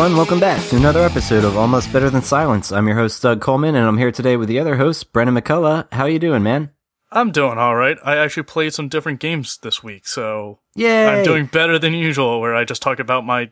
Everyone, welcome back to another episode of Almost Better Than Silence. I'm your host Doug Coleman, and I'm here today with the other host, Brennan McCullough. How you doing, man? I'm doing all right. I actually played some different games this week, so Yay! I'm doing better than usual. Where I just talk about my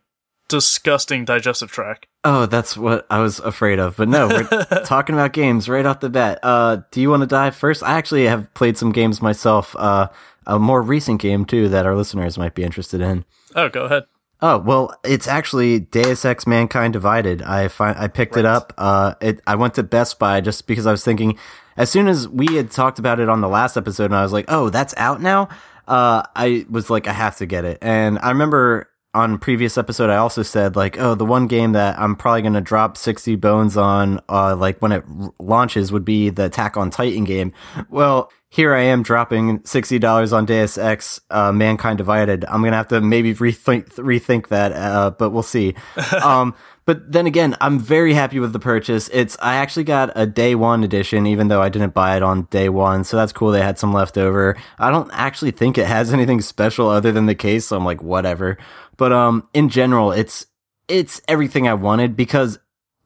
disgusting digestive tract. Oh, that's what I was afraid of. But no, we're talking about games right off the bat. Uh, do you want to dive first? I actually have played some games myself. Uh, a more recent game too that our listeners might be interested in. Oh, go ahead. Oh well, it's actually Deus Ex: Mankind Divided. I find I picked it up. Uh, it I went to Best Buy just because I was thinking, as soon as we had talked about it on the last episode, and I was like, oh, that's out now. Uh, I was like, I have to get it, and I remember on previous episode I also said like, oh, the one game that I'm probably gonna drop sixty bones on, uh, like when it r- launches would be the Attack on Titan game. Well. Here I am dropping sixty dollars on Deus Ex, uh, Mankind Divided. I'm gonna have to maybe rethink rethink that, uh, but we'll see. um, but then again, I'm very happy with the purchase. It's I actually got a day one edition, even though I didn't buy it on day one, so that's cool. They had some left over. I don't actually think it has anything special other than the case, so I'm like whatever. But um, in general, it's it's everything I wanted because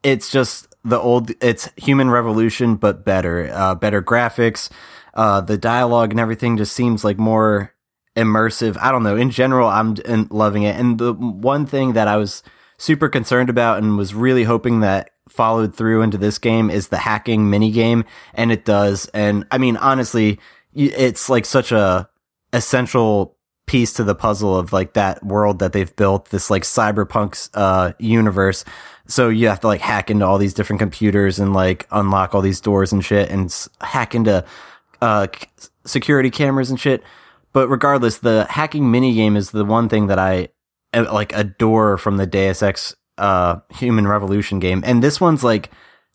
it's just the old it's human revolution but better. Uh better graphics uh the dialogue and everything just seems like more immersive. I don't know. In general i'm in- loving it. And the one thing that i was super concerned about and was really hoping that followed through into this game is the hacking mini game and it does. And i mean honestly it's like such a essential piece to the puzzle of like that world that they've built this like cyberpunk uh universe. So you have to like hack into all these different computers and like unlock all these doors and shit and hack into uh security cameras and shit. But regardless the hacking mini game is the one thing that i uh, like adore from the deus ex uh human revolution game. And this one's like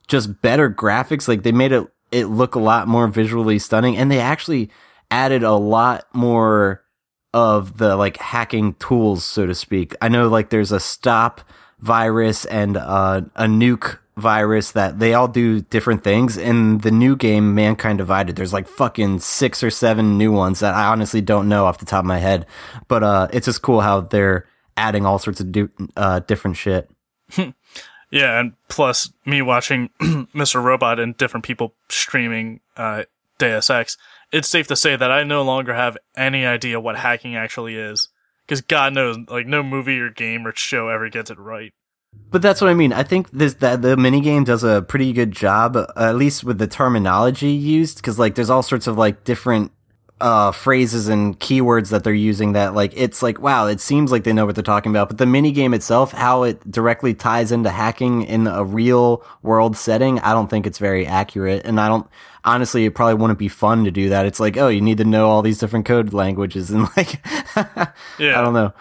just better graphics. Like they made it it look a lot more visually stunning and they actually added a lot more of the like hacking tools, so to speak. I know like there's a stop virus and uh, a nuke virus that they all do different things. In the new game, Mankind Divided, there's like fucking six or seven new ones that I honestly don't know off the top of my head. But uh, it's just cool how they're adding all sorts of uh, different shit. Yeah, and plus me watching Mr. Robot and different people streaming uh, Deus Ex, it's safe to say that I no longer have any idea what hacking actually is. Because God knows, like, no movie or game or show ever gets it right. But that's what I mean. I think this that the minigame does a pretty good job, uh, at least with the terminology used, because like there's all sorts of like different uh phrases and keywords that they're using that like it's like wow it seems like they know what they're talking about but the minigame itself how it directly ties into hacking in a real world setting i don't think it's very accurate and i don't honestly it probably wouldn't be fun to do that it's like oh you need to know all these different code languages and like Yeah. i don't know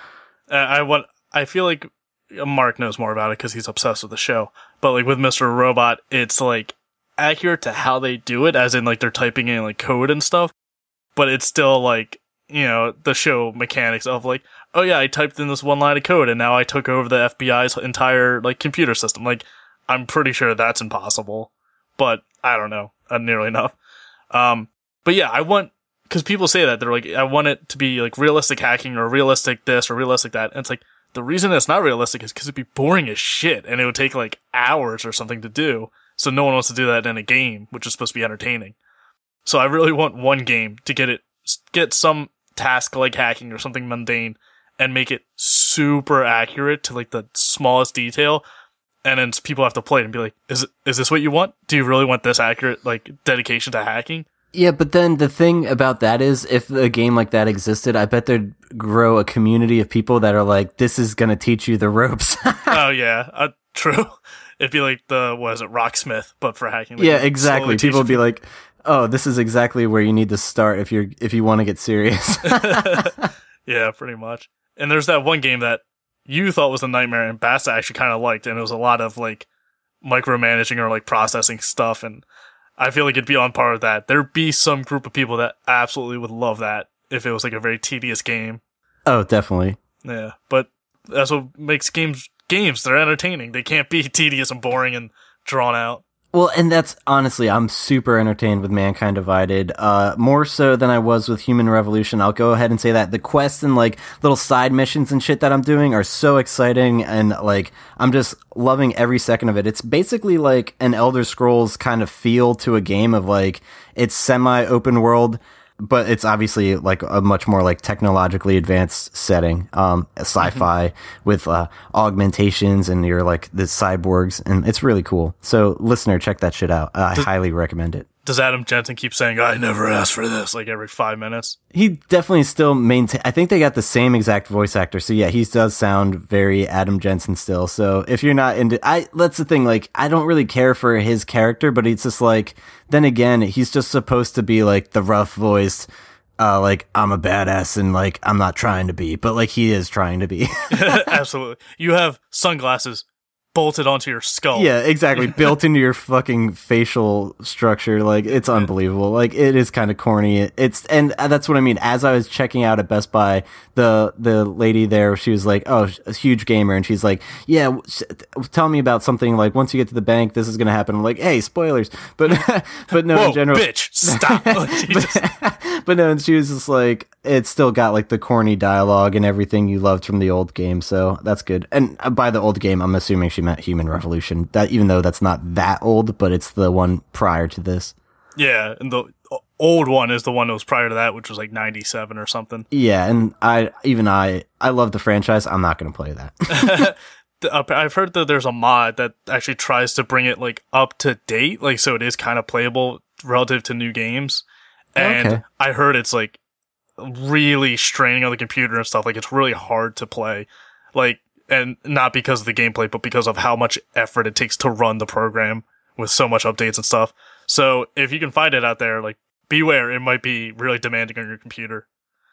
Uh, I want. I feel like Mark knows more about it because he's obsessed with the show. But like with Mr. Robot, it's like accurate to how they do it, as in like they're typing in like code and stuff. But it's still like you know the show mechanics of like, oh yeah, I typed in this one line of code and now I took over the FBI's entire like computer system. Like I'm pretty sure that's impossible, but I don't know, uh, nearly enough. Um, but yeah, I want because people say that they're like, I want it to be like realistic hacking or realistic this or realistic that. And it's like the reason it's not realistic is because it'd be boring as shit and it would take like hours or something to do. So no one wants to do that in a game, which is supposed to be entertaining. So I really want one game to get it, get some task like hacking or something mundane and make it super accurate to like the smallest detail. And then people have to play it and be like, is is this what you want? Do you really want this accurate, like dedication to hacking? Yeah, but then the thing about that is, if a game like that existed, I bet there'd grow a community of people that are like, "This is gonna teach you the ropes." oh yeah, uh, true. It'd be like the what is it, Rocksmith, but for hacking. Like, yeah, exactly. People would be like, "Oh, this is exactly where you need to start if you're if you want to get serious." yeah, pretty much. And there's that one game that you thought was a nightmare, and Basta actually kind of liked, and it was a lot of like micromanaging or like processing stuff, and I feel like it'd be on par with that. There'd be some group of people that absolutely would love that if it was like a very tedious game. oh, definitely. Yeah, but that's what makes games games. They're entertaining. They can't be tedious and boring and drawn out. Well, and that's honestly, I'm super entertained with Mankind Divided. Uh, more so than I was with Human Revolution. I'll go ahead and say that the quests and like little side missions and shit that I'm doing are so exciting, and like I'm just loving every second of it. It's basically like an Elder Scrolls kind of feel to a game of like it's semi open world but it's obviously like a much more like technologically advanced setting, um, sci-fi with uh, augmentations and you're like the cyborgs, and it's really cool. So, listener, check that shit out. Uh, I highly recommend it. Does Adam Jensen keep saying, I never asked for this, like every five minutes? He definitely still maintain. I think they got the same exact voice actor. So yeah, he does sound very Adam Jensen still. So if you're not into, I that's the thing. Like I don't really care for his character, but it's just like then again, he's just supposed to be like the rough voiced. Uh, like I'm a badass and like I'm not trying to be, but like he is trying to be. Absolutely. You have sunglasses bolted onto your skull. Yeah, exactly. Built into your fucking facial structure. Like it's unbelievable. Like it is kind of corny. It's and that's what I mean. As I was checking out at Best Buy, the the lady there, she was like, "Oh, a huge gamer," and she's like, "Yeah, tell me about something like once you get to the bank, this is gonna happen." I'm like, "Hey, spoilers," but but no, Whoa, in general, bitch, stop. but, but no, and she was just like, it's still got like the corny dialogue and everything you loved from the old game, so that's good. And uh, by the old game, I'm assuming she meant Human Revolution. That even though that's not that old, but it's the one prior to this. yeah, and the old one is the one that was prior to that, which was like 97 or something. Yeah, and I even I I love the franchise. I'm not going to play that. I've heard that there's a mod that actually tries to bring it like up to date, like so it is kind of playable relative to new games. And Okay. I heard it's like really straining on the computer and stuff. Like it's really hard to play. Like, and not because of the gameplay, but because of how much effort it takes to run the program with so much updates and stuff. So if you can find it out there, like beware, it might be really demanding on your computer.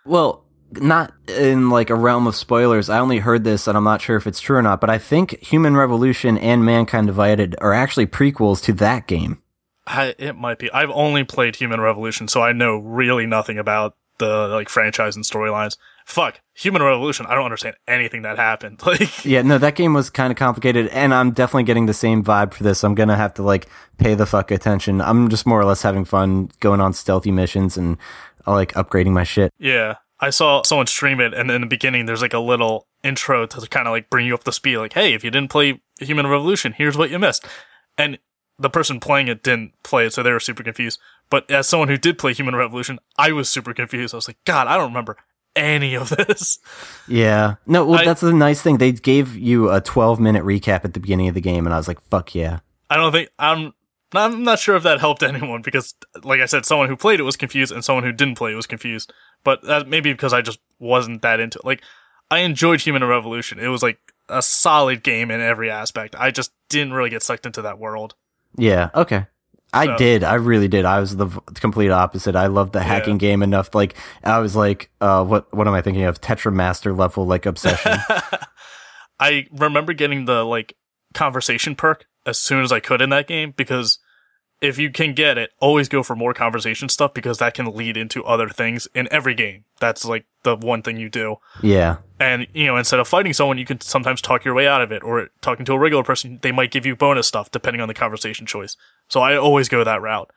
well, not in like a realm of spoilers. I only heard this, and I'm not sure if it's true or not. But I think Human Revolution and Mankind Divided are actually prequels to that game. I, it might be. I've only played Human Revolution, so I know really nothing about the like franchise and storylines. Fuck, Human Revolution. I don't understand anything that happened. Like, Yeah, no, that game was kind of complicated, and I'm definitely getting the same vibe for this. I'm gonna have to like pay the fuck attention. I'm just more or less having fun going on stealthy missions and like upgrading my shit. yeah, I saw someone stream it, and in the beginning, there's like a little intro to kind of like bring you up to speed. Like, hey, if you didn't play Human Revolution, here's what you missed. And the person playing it didn't play it, so they were super confused. But as someone who did play Human Revolution, I was super confused. I was like, God, I don't remember any of this. Yeah, no, well, I- that's the nice thing. They gave you a 12 minute recap at the beginning of the game, and I was like, fuck yeah. I don't think I'm. I'm not sure if that helped anyone because, like I said, someone who played it was confused and someone who didn't play it was confused. But that maybe because I just wasn't that into it. Like, I enjoyed Human Revolution. It was like a solid game in every aspect. I just didn't really get sucked into that world. Yeah, okay. I So- did. I really did. I was the complete opposite. I loved the hacking game enough. Like I was like, uh, what what am I thinking of? Tetramaster level like obsession. I remember getting the like conversation perk as soon as I could in that game because if you can get it, always go for more conversation stuff because that can lead into other things in every game. That's like the one thing you do. yeah, And, you know, instead of fighting someone, you can sometimes talk your way out of it, or talking to a regular person, they might give you bonus stuff depending on the conversation choice. So I always go that route.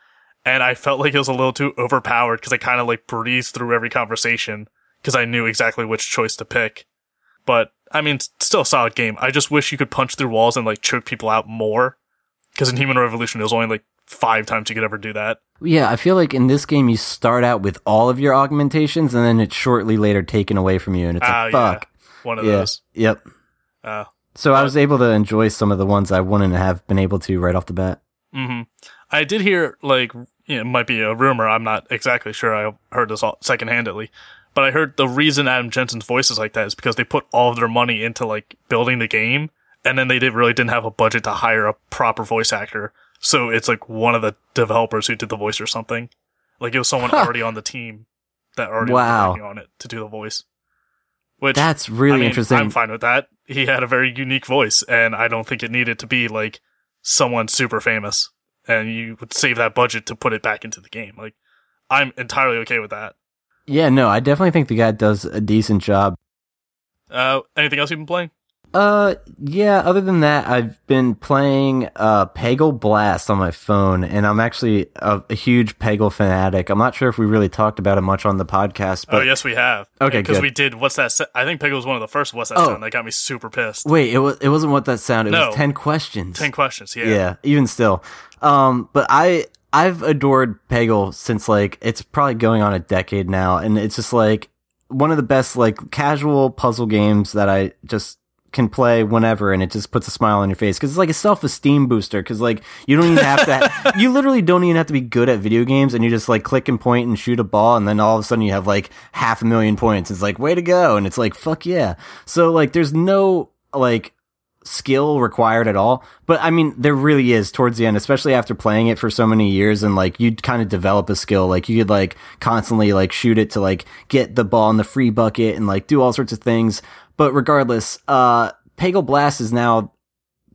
And I felt like it was a little too overpowered because I kind of like breezed through every conversation because I knew exactly which choice to pick. But, I mean, still a solid game. I just wish you could punch through walls and like choke people out more. Because in Human Revolution, it was only like five times you could ever do that. Yeah. I feel like in this game you start out with all of your augmentations, and then it's shortly later taken away from you, and it's like yeah. fuck. One of Yeah. those. Yep. Uh, So I was able to enjoy some of the ones I wouldn't have been able to right off the bat. hmm I did hear like you know, it might be a rumor. I'm not exactly sure. I heard this all secondhandedly, but I heard the reason Adam Jensen's voice is like that is because they put all of their money into like building the game, and then they did really didn't have a budget to hire a proper voice actor. So it's like one of the developers who did the voice or something. Like it was someone Huh. already on the team that already Wow. was working on it to do the voice. Which That's really I mean, interesting. I'm fine with that. He had a very unique voice, and I don't think it needed to be like someone super famous. And you would save that budget to put it back into the game. Like, I'm entirely okay with that. yeah, no, I definitely think the guy does a decent job. Uh, anything else you've been playing? Uh, yeah. Other than that, I've been playing uh Peggle Blast on my phone, and I'm actually a, a huge Peggle fanatic. I'm not sure if we really talked about it much on the podcast, but oh yes, we have. Okay, because we did. What's that? I think Peggle was one of the first. What's that Oh. sound? That got me super pissed. wait, it was it wasn't what that sounded. It No. was ten questions. Ten questions. Yeah. yeah. even still. Um, but I I've adored Peggle since like it's probably going on a decade now, and it's just like one of the best like casual puzzle games that I just can play whenever and it just puts a smile on your face because it's like a self-esteem booster because like you don't even have to you literally don't even have to be good at video games and you just like click and point and shoot a ball and then all of a sudden you have like half a million points. It's like way to go. And it's like fuck yeah. So like there's no like skill required at all. But I mean, there really is towards the end, especially after playing it for so many years and like you'd kind of develop a skill. Like you could like constantly like shoot it to like get the ball in the free bucket and like do all sorts of things. But regardless, uh, Peggle Blast is now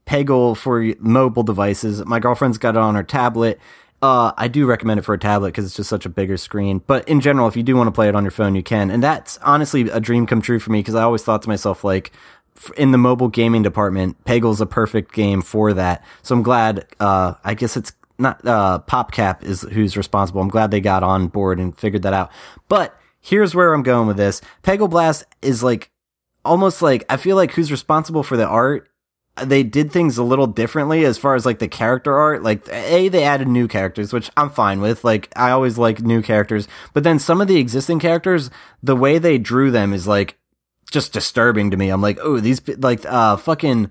Peggle for mobile devices. My girlfriend's got it on her tablet. Uh, I do recommend it for a tablet because it's just such a bigger screen. But in general, if you do want to play it on your phone, you can. And that's honestly a dream come true for me because I always thought to myself, like, in the mobile gaming department, Peggle's a perfect game for that. So I'm glad, uh, I guess it's not, uh, PopCap is who's responsible. I'm glad they got on board and figured that out. But here's where I'm going with this. Peggle Blast is like, almost like, I feel like who's responsible for the art they did things a little differently as far as like the character art. Like, A, they added new characters, which I'm fine with. Like, I always like new characters. But then some of the existing characters, the way they drew them is like just disturbing to me. I'm like, oh, these, like, uh, fucking.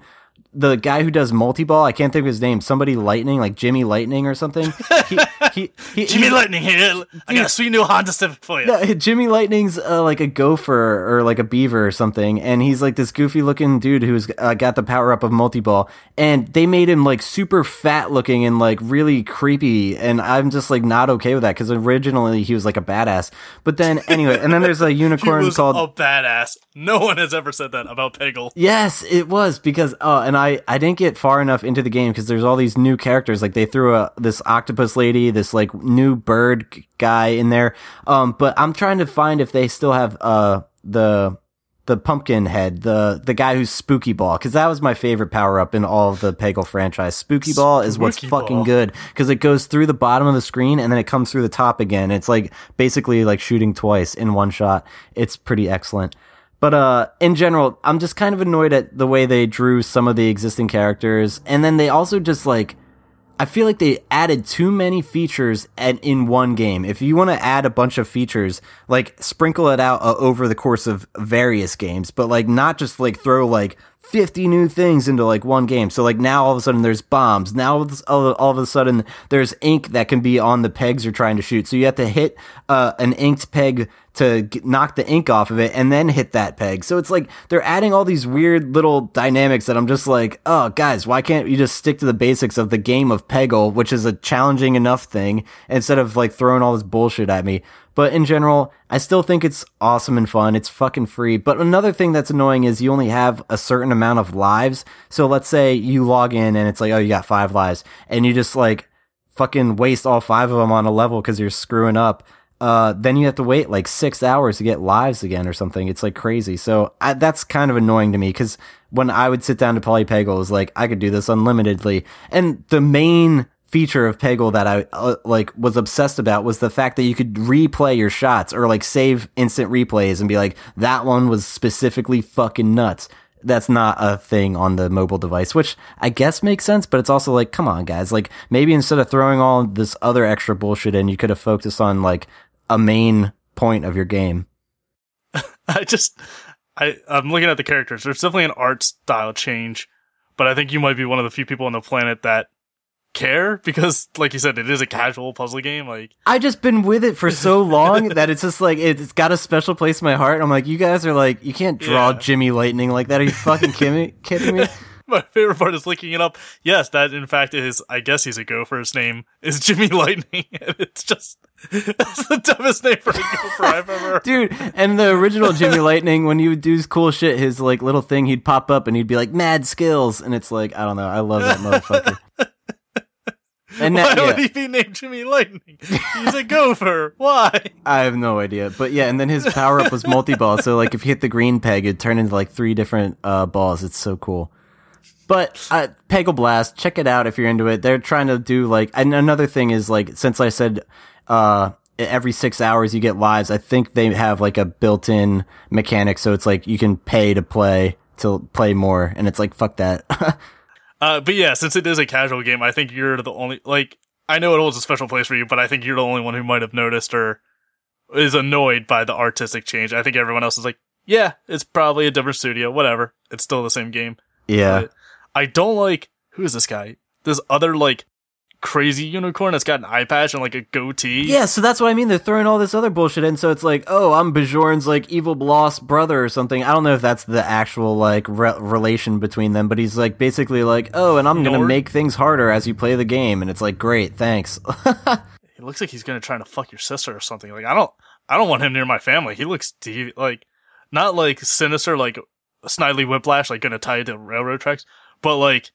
The guy who does multi-ball, I can't think of his name. Somebody Lightning, like Jimmy Lightning or something. He, he, he, Jimmy Lightning here. I got a sweet new Honda Civic for you. no, Jimmy Lightning's uh, like a gopher or like a beaver or something, and he's like this goofy looking dude who's uh, got the power up of multi ball, and they made him like super fat looking and like really creepy, and I'm just like not okay with that because originally he was like a badass, but then anyway, and then there's a He unicorn was called a badass. No one has ever said that about Peggle. Yes, it was because oh, and I I didn't get far enough into the game because there's all these new characters. Like they threw a this octopus lady, this like new bird guy in there. Um, but I'm trying to find if they still have uh the the pumpkin head, the the guy who's Spooky Ball, because that was my favorite power up in all of the Peggle franchise. Spooky Ball is what's Spooky fucking Ball. good because it goes through the bottom of the screen and then it comes through the top again. It's like basically like shooting twice in one shot. It's pretty excellent. But uh, in general, I'm just kind of annoyed at the way they drew some of the existing characters, and then they also just like, I feel like they added too many features and in one game. If you want to add a bunch of features, like sprinkle it out uh, over the course of various games, but like not just like throw like 50 new things into like one game. So like now all of a sudden there's bombs. Now all of- all all of a sudden there's ink that can be on the pegs you're trying to shoot. So you have to hit uh, an inked peg to knock the ink off of it and then hit that peg. So it's like they're adding all these weird little dynamics that I'm just like, oh guys, why can't you just stick to the basics of the game of Peggle, which is a challenging enough thing, instead of like throwing all this bullshit at me. But in general, I still think it's awesome and fun. It's fucking free. But another thing that's annoying is you only have a certain amount of lives. So let's say you log in and it's like, oh, you got five lives, and you just like fucking waste all five of them on a level because you're screwing up. Uh, then you have to wait like six hours to get lives again or something. It's like crazy. So I, that's kind of annoying to me because when I would sit down to play Peggle, it was like I could do this unlimitedly. And the main feature of Peggle that I uh, like was obsessed about was the fact that you could replay your shots or like save instant replays and be like that one was specifically fucking nuts that's not a thing on the mobile device, which I guess makes sense, but it's also like, come on, guys. Like, maybe instead of throwing all this other extra bullshit in, you could have focused on like a main point of your game. I just, I, I'm looking at the characters. There's definitely an art style change, but I think you might be one of the few people on the planet that care because, like you said, it is a casual puzzle game. Like, I just been with it for so long that it's just like it's got a special place in my heart. I'm like, you guys are like, you can't draw Yeah. Jimmy Lightning like that. Are you fucking kidding me? My favorite part is looking it up. Yes, that in fact is, I guess he's a gopher. His name is Jimmy Lightning, and it's just that's the dumbest name for a gopher I've ever. heard. Dude, and the original Jimmy Lightning, when he would do his cool shit, his like little thing, he'd pop up and he'd be like, mad skills. And it's like, I don't know. I love that motherfucker. And Why that, would yeah, he be named Jimmy Lightning? He's a gopher. Why? I have no idea. But yeah, and then his power up was multi ball. So like if you hit the green peg, it'd turn into like three different uh, balls. It's so cool. But uh, Peggle Blast, check it out if you're into it. They're trying to do like, and another thing is like, since I said uh, every six hours you get lives, I think they have like a built-in mechanic, so it's like you can pay to play to play more, and it's like fuck that. Uh, but yeah, since it is a casual game, I think you're the only like I know it holds a special place for you, but I think you're the only one who might have noticed or is annoyed by the artistic change. I think everyone else is like, yeah, it's probably a different studio, whatever. It's still the same game. yeah, But I don't like who is this guy? This other like crazy unicorn that's got an eye patch and like a goatee. yeah. So that's what I mean. They're throwing all this other bullshit in. So it's like, oh, I'm Bjorn's like evil lost brother or something. I don't know if that's the actual like re- relation between them, but he's like basically like, oh, and I'm gonna make things harder as you play the game, and it's like, great, thanks. He looks like he's gonna try to fuck your sister or something. Like I don't, I don't want him near my family. He looks like not like sinister, like Snidely Whiplash, like gonna tie you to railroad tracks, but like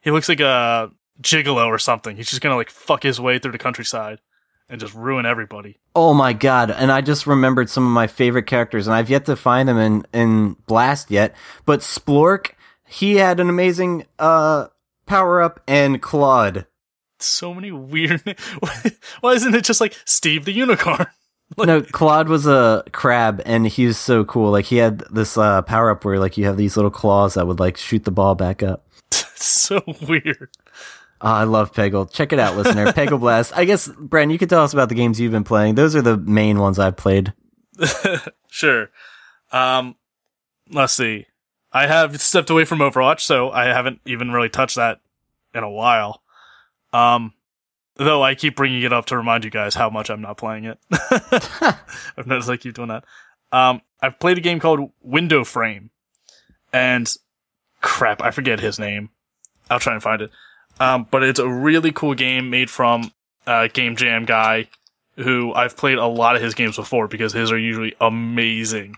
he looks like a gigolo or something. He's just gonna like fuck his way through the countryside and just ruin everybody. Oh my god! And I just remembered some of my favorite characters, and I've yet to find them in in Blast yet. But Splork, he had an amazing uh power up, and Claude. So many weird. Why isn't it just like Steve the Unicorn? no, Claude was a crab, and he was so cool. Like he had this uh power up where like you have these little claws that would like shoot the ball back up. So weird. Oh, I love Peggle. Check it out, listener. Peggle Blast. I guess, Bren, you could tell us about the games you've been playing. Those are the main ones I've played. sure. Um, let's see. I have stepped away from Overwatch, so I haven't even really touched that in a while. Um, though I keep bringing it up to remind you guys how much I'm not playing it. I've noticed I keep doing that. Um, I've played a game called Window Frame, and crap, I forget his name. I'll try and find it. Um, but it's a really cool game made from uh, Game Jam guy who I've played a lot of his games before because his are usually amazing.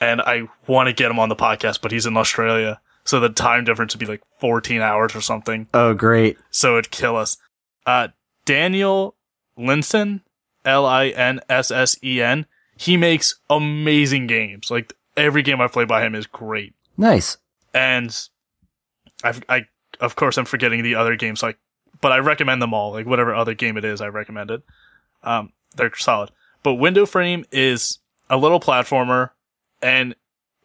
And I want to get him on the podcast, but he's in Australia. So the time difference would be like 14 hours or something. Oh, great. So it'd kill us. Uh, Daniel Linssen, L-I-N-S-S-E-N. He makes amazing games. Like every game I've played by him is great. Nice. And I've, I, of course, I'm forgetting the other games, like, but I recommend them all. Like whatever other game it is, I recommend it. Um, they're solid. But Window Frame is a little platformer and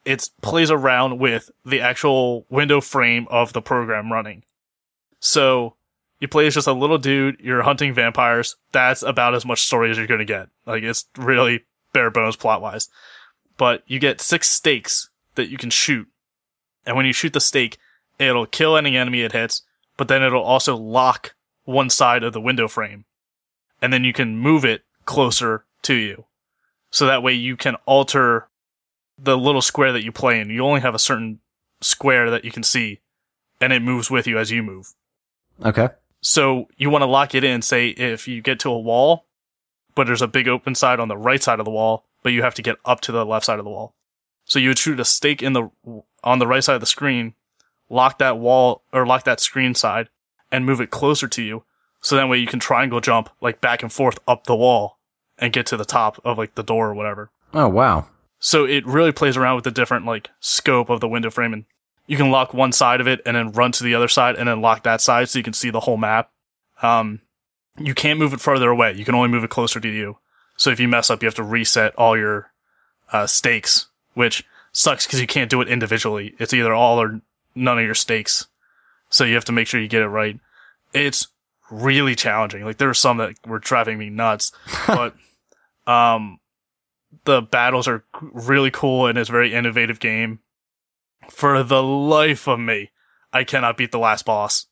it plays around with the actual window frame of the program running. So you play as just a little dude, you're hunting vampires. That's about as much story as you're going to get. Like it's really bare bones plot wise. But you get six stakes that you can shoot. And when you shoot the stake, it'll kill any enemy it hits, but then it'll also lock one side of the window frame. And then you can move it closer to you. So that way you can alter the little square that you play in. You only have a certain square that you can see, and it moves with you as you move. Okay. So you want to lock it in, say if you get to a wall, but there's a big open side on the right side of the wall, but you have to get up to the left side of the wall. So you would shoot a stake in the on the right side of the screen, lock that wall or lock that screen side, and move it closer to you. So that way you can triangle jump like back and forth up the wall and get to the top of like the door or whatever. Oh, wow. So it really plays around with the different like scope of the window frame and you can lock one side of it and then run to the other side and then lock that side so you can see the whole map. Um, you can't move it further away. You can only move it closer to you. So if you mess up, you have to reset all your uh, stakes, which sucks because you can't do it individually. It's either all or none of your stakes. So you have to make sure you get it right. It's really challenging. Like there were some that were driving me nuts, but um, the battles are really cool and it's a very innovative game. For the life of me, I cannot beat the last boss.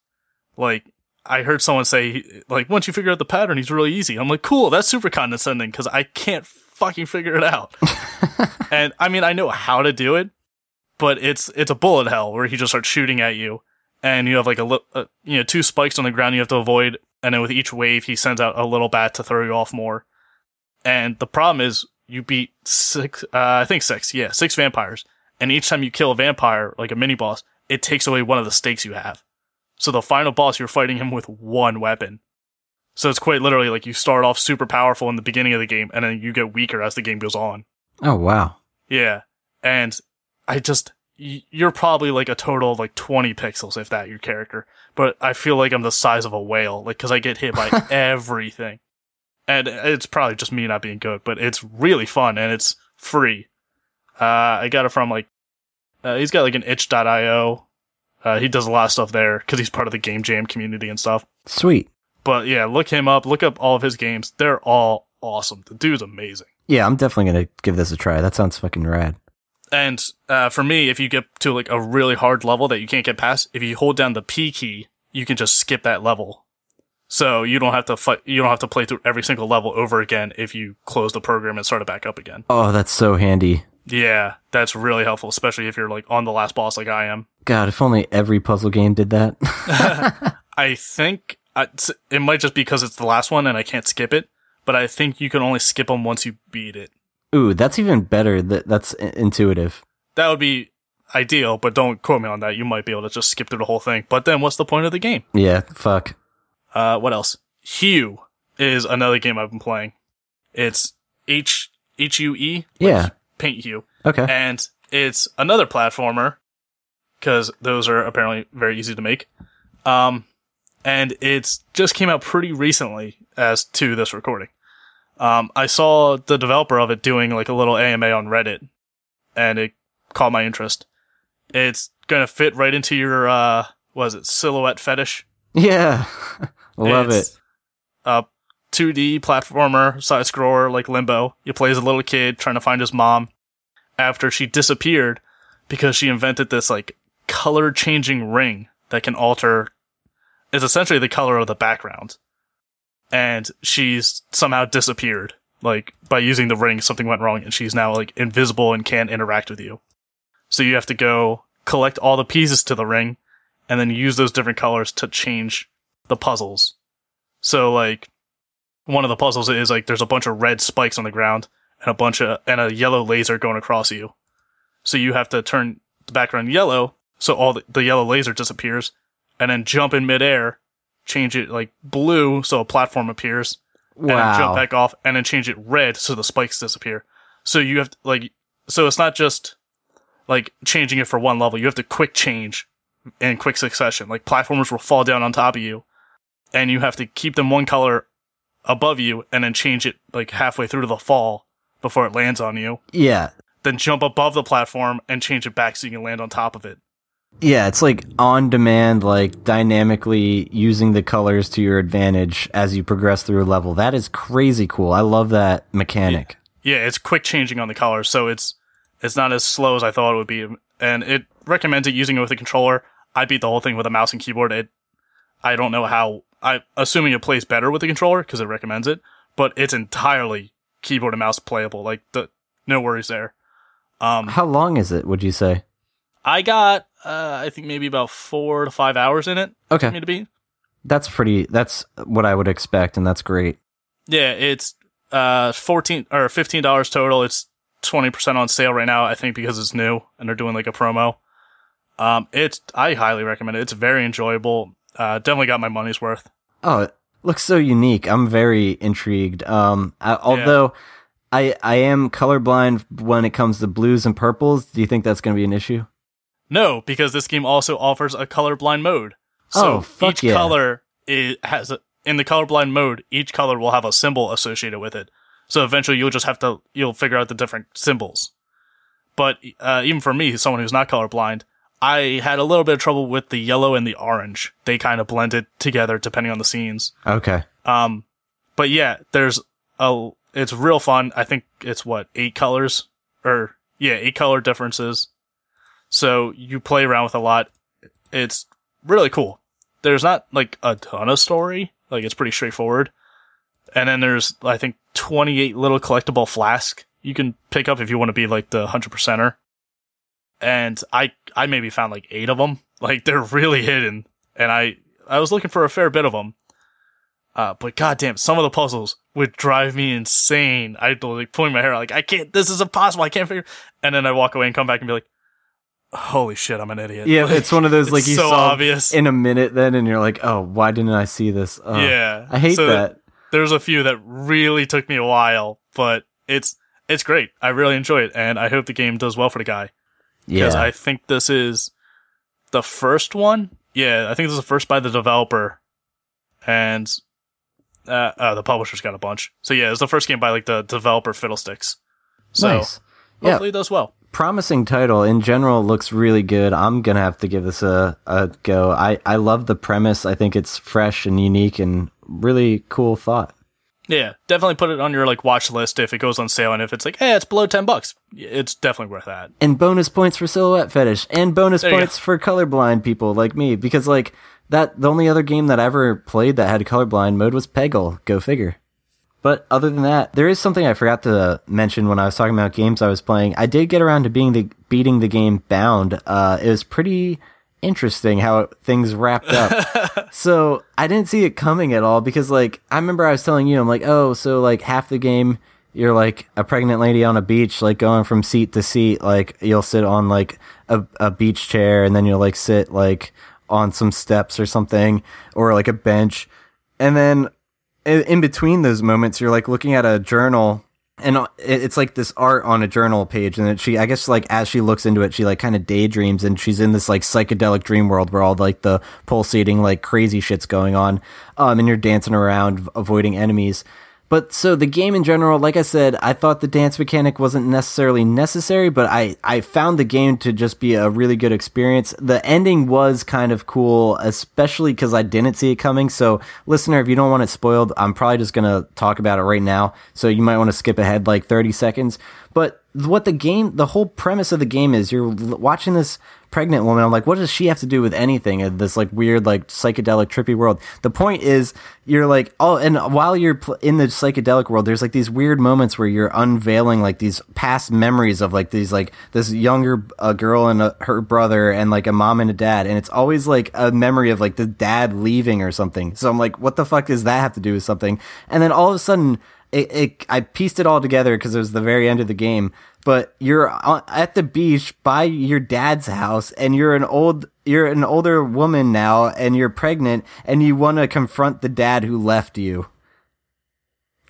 Like, I heard someone say, like, once you figure out the pattern, he's really easy. I'm like, cool, that's super condescending because I can't fucking figure it out. and I mean, I know how to do it, but it's it's a bullet hell where he just starts shooting at you, and you have like a, li- uh, you know two spikes on the ground you have to avoid, and then with each wave he sends out a little bat to throw you off more. And the problem is you beat six, uh, I think six, yeah, six vampires, and each time you kill a vampire like a mini boss, it takes away one of the stakes you have. So the final boss, you're fighting him with one weapon. So it's quite literally like you start off super powerful in the beginning of the game and then you get weaker as the game goes on. Oh wow. Yeah. And I just, you're probably like a total of like 20 pixels, if that, your character. But I feel like I'm the size of a whale, like, cause I get hit by everything. And it's probably just me not being good, but it's really fun and it's free. Uh, I got it from like, uh, he's got like an itch.io. Uh, he does a lot of stuff there because he's part of the Game Jam community and stuff. Sweet. But yeah, look him up. Look up all of his games. They're all awesome. The dude's amazing. Yeah, I'm definitely gonna give this a try. That sounds fucking rad. And uh, for me, if you get to like a really hard level that you can't get past, if you hold down the P key, you can just skip that level. So you don't have to fight. You don't have to play through every single level over again if you close the program and start it back up again. Oh, that's so handy. Yeah, that's really helpful, especially if you're like on the last boss like I am. God, if only every puzzle game did that. I think I, it might just be because it's the last one and I can't skip it, but I think you can only skip them once you beat it. Ooh, that's even better. That that's intuitive. That would be ideal, but don't quote me on that. You might be able to just skip through the whole thing. But then what's the point of the game? Yeah, fuck. Uh, what else? Hue is another game I've been playing. It's H H U E. Yeah. Paint Hue, Okay. and it's another platformer because those are apparently very easy to make. Um, and it's just came out pretty recently as to this recording. Um, I saw the developer of it doing like a little AMA on Reddit, and it caught my interest. It's gonna fit right into your uh, was it silhouette fetish? Yeah. Love It's it. A 2D platformer, side scroller like Limbo. You play as a little kid trying to find his mom after she disappeared because she invented this like color changing ring that can alter It's essentially the color of the background. And she's somehow disappeared. Like by using the ring, something went wrong and she's now like invisible and can't interact with you. So you have to go collect all the pieces to the ring and then use those different colors to change the puzzles. So like one of the puzzles is like there's a bunch of red spikes on the ground and a bunch of and a yellow laser going across you. So you have to turn the background yellow so all the, the yellow laser disappears and then jump in midair, change it like blue so a platform appears and then jump back off and then change it red so the spikes disappear. So you have to, like so it's not just like changing it for one level. You have to quick change in quick succession. Like platformers will fall down on top of you and you have to keep them one color above you and then change it like halfway through to the fall before it lands on you. Yeah. Then jump above the platform and change it back so you can land on top of it. Yeah, it's like on demand, like dynamically using the colors to your advantage as you progress through a level. That is crazy cool. I love that mechanic. Yeah, it's quick changing on the colors, so it's it's not as slow as I thought it would be, and it recommends it using it with a controller. I beat the whole thing with a mouse and keyboard. It, I don't know how. I assuming it plays better with the controller because it recommends it, but it's entirely keyboard and mouse playable. Like the no worries there. Um, How long is it, would you say? I got uh, I think maybe about four to five hours in it Okay. me to be. That's pretty, that's what I would expect, and that's great. Yeah, it's uh fourteen or fifteen dollars total. It's twenty percent on sale right now. I think because it's new and they're doing like a promo. Um, it's I highly recommend it. It's very enjoyable. Uh, definitely got my money's worth. Oh, it looks so unique. I'm very intrigued. Um, I, although I I am colorblind when it comes to blues and purples. Do you think that's going to be an issue? No, because this game also offers a colorblind mode. So Oh, fuck each yeah. color has a, in the colorblind mode. Each color will have a symbol associated with it. So eventually, you'll just have to you'll figure out the different symbols. But uh, even for me, someone who's not colorblind, I had a little bit of trouble with the yellow and the orange. They kind of blended together depending on the scenes. Okay. Um, but yeah, there's a it's real fun. I think it's what eight colors or yeah, eight color differences. So you play around with a lot. It's really cool. There's not like a ton of story. Like it's pretty straightforward. And then there's I think 28 little collectible flask you can pick up if you want to be like the 100 percenter. And I I maybe found like 8 of them. Like they're really hidden. And I I was looking for a fair bit of them. Uh, but goddamn, some of the puzzles would drive me insane. I'd like pulling my hair out, like I can't. This is impossible. I can't figure. And then I walk away and come back and be like, holy shit, I'm an idiot. Yeah, it's one of those like you so saw obvious. in a minute then, and you're like, oh, why didn't I see this? Oh, yeah, I hate So that. There's a few that really took me a while, but it's it's great. I really enjoy it, and I hope the game does well for the guy because Yeah, I think this is the first one. Yeah, I think this is the first by the developer, and uh, uh, the publisher's got a bunch. So yeah, it's the first game by like the developer Fiddlesticks. So nice. Yeah, hopefully it does well. Promising title in general looks really good. I'm gonna have to give this a, a go. I, I love the premise. I think it's fresh and unique and really cool thought. Yeah, definitely put it on your like watch list if it goes on sale and if it's like, hey, it's below ten bucks, it's definitely worth that. And bonus points for silhouette fetish and bonus There points for colorblind people like me because like that the only other game that I ever played that had colorblind mode was Peggle. Go figure. But other than that, there is something I forgot to mention when I was talking about games I was playing. I did get around to being the beating the game Bound. Uh, it was pretty interesting how things wrapped up. so I didn't see it coming at all because like I remember I was telling you, I'm like, oh, so like half the game you're like a pregnant lady on a beach, like going from seat to seat. Like you'll sit on like a, a beach chair and then you'll like sit like on some steps or something or like a bench. And then in, between those moments, you're like looking at a journal and uh, it's like this art on a journal page and she i guess like as she looks into it she like kind of daydreams and she's in this like psychedelic dream world where all like the pulsating like crazy shit's going on um and you're dancing around avoiding enemies but so the game in general like i said i thought the dance mechanic wasn't necessarily necessary but i i found the game to just be a really good experience. The ending was kind of cool especially because i didn't see it coming. So listener if you don't want it spoiled i'm probably just gonna talk about it right now. So you might want to skip ahead like 30 seconds. But what the game the whole premise of the game is you're watching this pregnant woman i'm like what does she have to do with anything in this like weird like psychedelic trippy world? The point is you're like oh and while you're pl- in the psychedelic world there's like these weird moments where you're unveiling like these past memories of like these like this younger uh, girl and uh her brother and like a mom and a dad and it's always like a memory of like the dad leaving or something. So i'm like what the fuck does that have to do with something? And then all of a sudden it, it I pieced it all together because it was the very end of the game. But you're at the beach by your dad's house, and you're an old you're an older woman now, and you're pregnant, and you want to confront the dad who left you.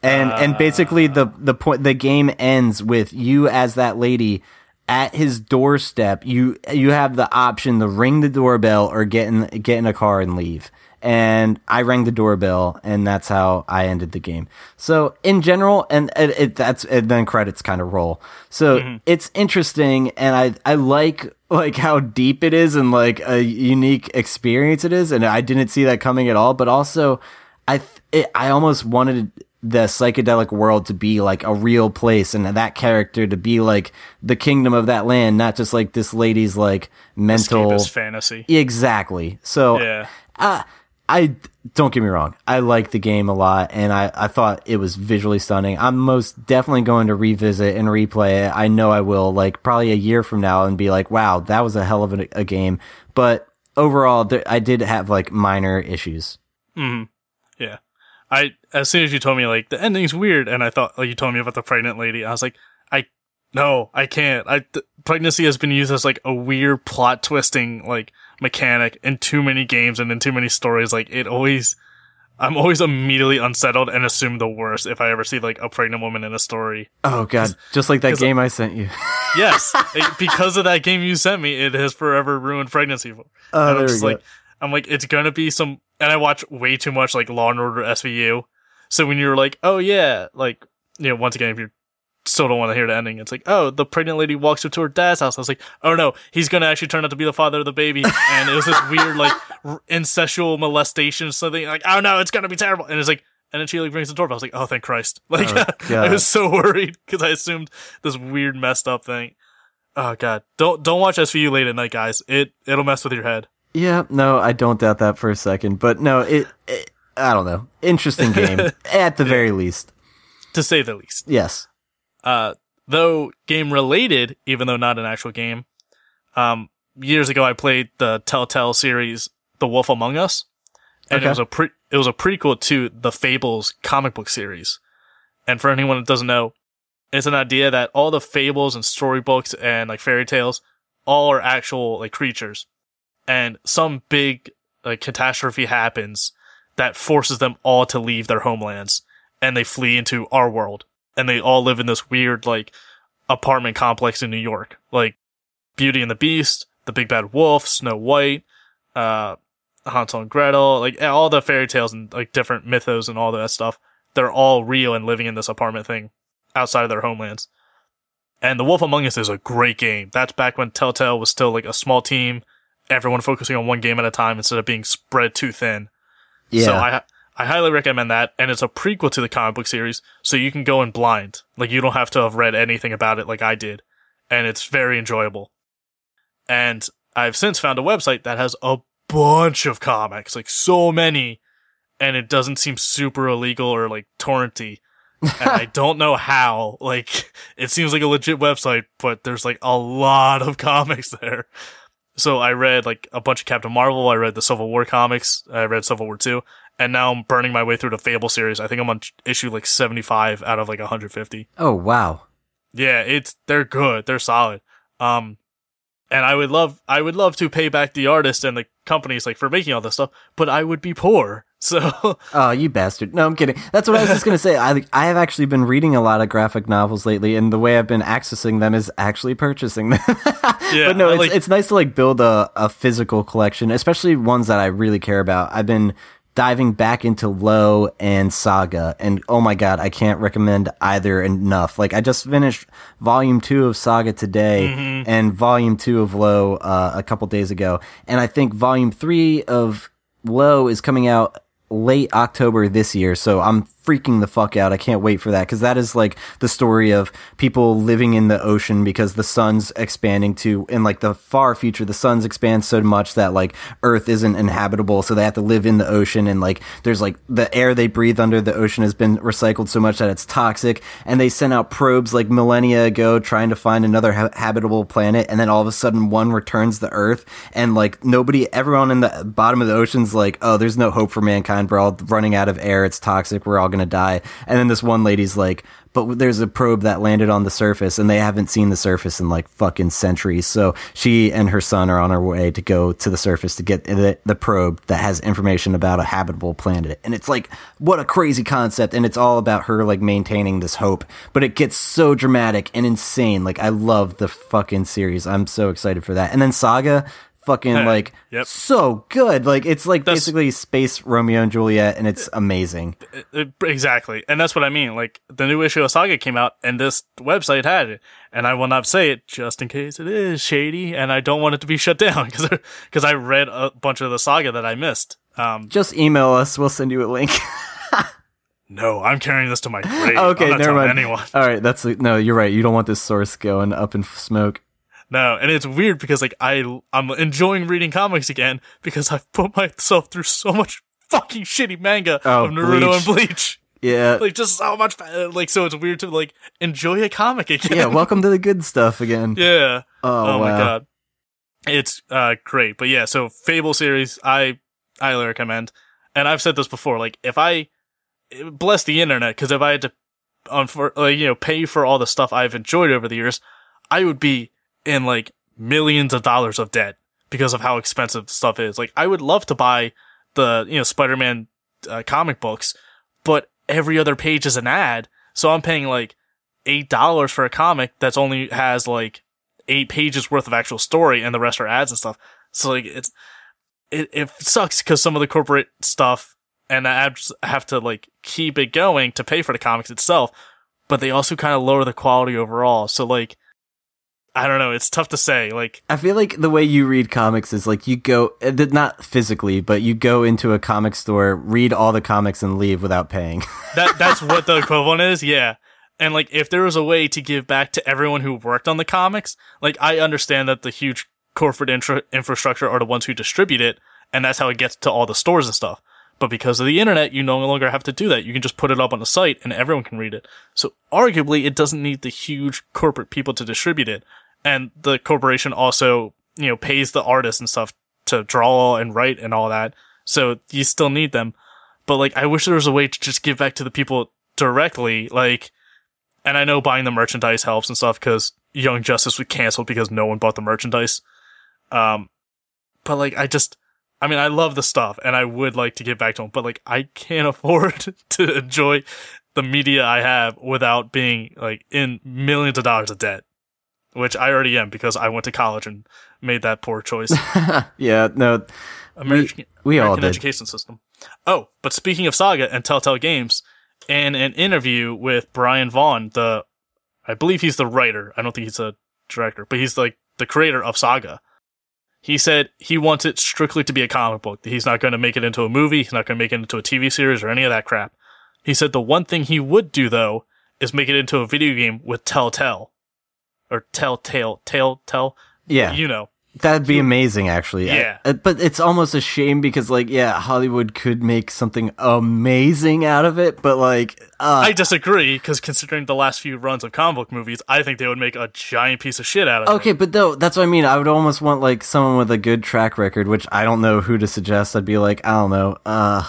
And and basically the ah. the point the game ends with you as that lady at his doorstep. You you have the option to ring the doorbell or get in get in a car and leave and I rang the doorbell, and that's how I ended the game. So in general, and it, it that's and then credits kind of roll. So it's interesting, and I I like like how deep it is and like a unique experience it is, and I didn't see that coming at all. But also, I th- it, I almost wanted the psychedelic world to be like a real place and that character to be like the kingdom of that land not just like this lady's like mental Escapist fantasy. exactly so Yeah. uh, I don't get me wrong. I like the game a lot, and I, I thought it was visually stunning. I'm most definitely going to revisit and replay it. I know I will, like probably a year from now, and be like, "Wow, that was a hell of a, a game." But overall, I did have like minor issues. hmm Yeah. I as soon as you told me like the ending's weird, and I thought like you told me about the pregnant lady, I was like, I no, I can't. I th- pregnancy has been used as like a weird plot twisting like mechanic in too many games and in too many stories. Like it always, I'm always immediately unsettled and assume the worst if I ever see like a pregnant woman in a story. Oh god, just like that game I sent you. Yes, it- because of that game you sent me, it has forever ruined pregnancy. Oh, and I'm there we just go. like, I'm like, it's gonna be some, and I watch way too much like Law and Order SVU. So when you're like, oh yeah, like, you know, once again, if you still don't want to hear the ending, it's like, oh, the pregnant lady walks up to her dad's house. I was like, oh no, he's gonna actually turn out to be the father of the baby, and it was this weird like r- incestual molestation or something. Like, oh no, it's gonna be terrible, and it's like. And then she like rings the doorbell. I was like, "Oh, thank Christ!" Like, Oh, I was so worried because I assumed this weird, messed up thing. Oh God, don't don't watch SVU late at night, guys. It it'll mess with your head. Yeah, no, I don't doubt that for a second. But no, it, it I don't know. Interesting game at the very least. to say the least. Yes. Uh, though game related, even though not an actual game. Um, years ago, I played the Telltale series, The Wolf Among Us, and Okay. it was a pre- it was a prequel to the Fables comic book series. And for anyone that doesn't know, it's an idea that all the fables and storybooks and like fairy tales all are actual like creatures, and some big like catastrophe happens that forces them all to leave their homelands, and they flee into our world, and they all live in this weird like apartment complex in New York, like Beauty and the Beast, the Big Bad Wolf, Snow White, uh, Hansel and Gretel, like all the fairy tales and like different mythos and all that stuff. They're all real and living in this apartment thing outside of their homelands. And The Wolf Among Us is a great game. That's back when Telltale was still like a small team, everyone focusing on one game at a time instead of being spread too thin. Yeah. So I I highly recommend that, and it's a prequel to the comic book series, so you can go in blind. Like you don't have to have read anything about it like I did, and it's very enjoyable. And I've since found a website that has a bunch of comics, like so many, and it doesn't seem super illegal or like torrenty. and I don't know how. Like, it seems like a legit website, but there's like a lot of comics there. So I read like a bunch of Captain Marvel. I read the Civil War comics. I read Civil War 2. And now I'm burning my way through the Fable series. I think I'm on issue like 75 out of like 150. oh wow. Yeah, it's, they're good. They're solid. Um, and I would love, I would love to pay back the artist and the companies like for making all this stuff, but I would be poor. So Oh, you bastard. No, I'm kidding. That's what I was just going to say. I I have actually been reading a lot of graphic novels lately and the way I've been accessing them is actually purchasing them. Yeah, but no, it's, like- it's nice to like build a, a physical collection, especially ones that I really care about. I've been diving back into Low and Saga and oh my god, I can't recommend either enough. Like I just finished volume 2 of Saga today Mm-hmm. and volume 2 of Low uh, a couple days ago. And I think volume 3 of Low is coming out late October this year, so I'm freaking the fuck out. I can't wait for that because that is like the story of people living in the ocean because the sun's expanding to in like the far future. The sun's expand so much that like Earth isn't inhabitable, so they have to live in the ocean and like there's like the air they breathe under the ocean has been recycled so much that it's toxic, and they sent out probes like millennia ago trying to find another ha- habitable planet, and then all of a sudden one returns to Earth, and like nobody, everyone in the bottom of the ocean's like, oh, there's no hope for mankind. We're all running out of air. It's toxic. We're all gonna die. And then this one lady's like, but there's a probe that landed on the surface and they haven't seen the surface in like fucking centuries. So she and her son are on her way to go to the surface to get the, the probe that has information about a habitable planet. And it's like, what a crazy concept. And it's all about her like maintaining this hope, but it gets so dramatic and insane. Like I love the fucking series. I'm so excited for that. And then Saga, fucking like yep. so good. Like it's like That's- basically space Romeo and Juliet and it's amazing. Uh, exactly. And that's what I mean. Like the new issue of Saga came out and this website had it. And I will not say it just in case it is shady and I don't want it to be shut down because because I read a bunch of the saga that I missed. Um, Just email us. We'll send you a link. no, I'm carrying this to my grave. okay, never mind. anyone. All right, that's no. You're right. You don't want this source going up in smoke. No, and it's weird because like I I'm enjoying reading comics again because I've put myself through so much fucking shitty manga Oh, of Naruto Bleach. and Bleach. Yeah, Like just so much like so it's weird to like enjoy a comic again. yeah. Welcome to the good stuff again. Yeah. Oh, Oh, my god. It's uh great. But yeah, so Fable series I highly recommend. And I've said this before, like if I bless the internet cuz if I had to on for like you know pay for all the stuff I've enjoyed over the years, I would be in like millions of dollars of debt because of how expensive stuff is. Like I would love to buy the, you know, Spider-Man uh, comic books, but every other page is an ad. So I'm paying like $8 for a comic that's only has like eight pages worth of actual story and the rest are ads and stuff. So like it's it, it sucks because some of the corporate stuff and the ads have to like keep it going to pay for the comics itself, but they also kind of lower the quality overall. So like I don't know, it's tough to say. Like I feel like the way you read comics is like you go, uh, not physically, but you go into a comic store, read all the comics, and leave without paying. that that's what the equivalent is, yeah. And like if there was a way to give back to everyone who worked on the comics, like I understand that the huge corporate infra- infrastructure are the ones who distribute it, and that's how it gets to all the stores and stuff. But because of the internet, you no longer have to do that. You can just put it up on the site and everyone can read it. So arguably, it doesn't need the huge corporate people to distribute it. And the corporation also, you know, pays the artists and stuff to draw and write and all that. So you still need them. But like, I wish there was a way to just give back to the people directly. Like, and I know buying the merchandise helps and stuff because Young Justice was canceled because no one bought the merchandise. Um, but like, I just, I mean, I love the stuff and I would like to get back to them, but like, I can't afford to enjoy the media I have without being like in millions of dollars of debt, which I already am because I went to college and made that poor choice. yeah, no, American, we all American did. education system. Oh, but speaking of Saga and Telltale Games, in an interview with Brian Vaughan, the I believe he's the writer. I don't think he's a director, but he's like the creator of Saga. He said he wants it strictly to be a comic book. He's not going to make it into a movie. He's not going to make it into a TV series or any of that crap. He said the one thing he would do though is make it into a video game with Telltale or Telltale, tell yeah, You know, that'd be amazing, actually. Yeah. uh, but it's almost a shame because, like, yeah, Hollywood could make something amazing out of it, but like, uh, I disagree because considering the last few runs of comic book movies, I think they would make a giant piece of shit out of it. Okay, but though that's what I mean. I would almost want like someone with a good track record, which I don't know who to suggest. I'd be like, I don't know. Uh,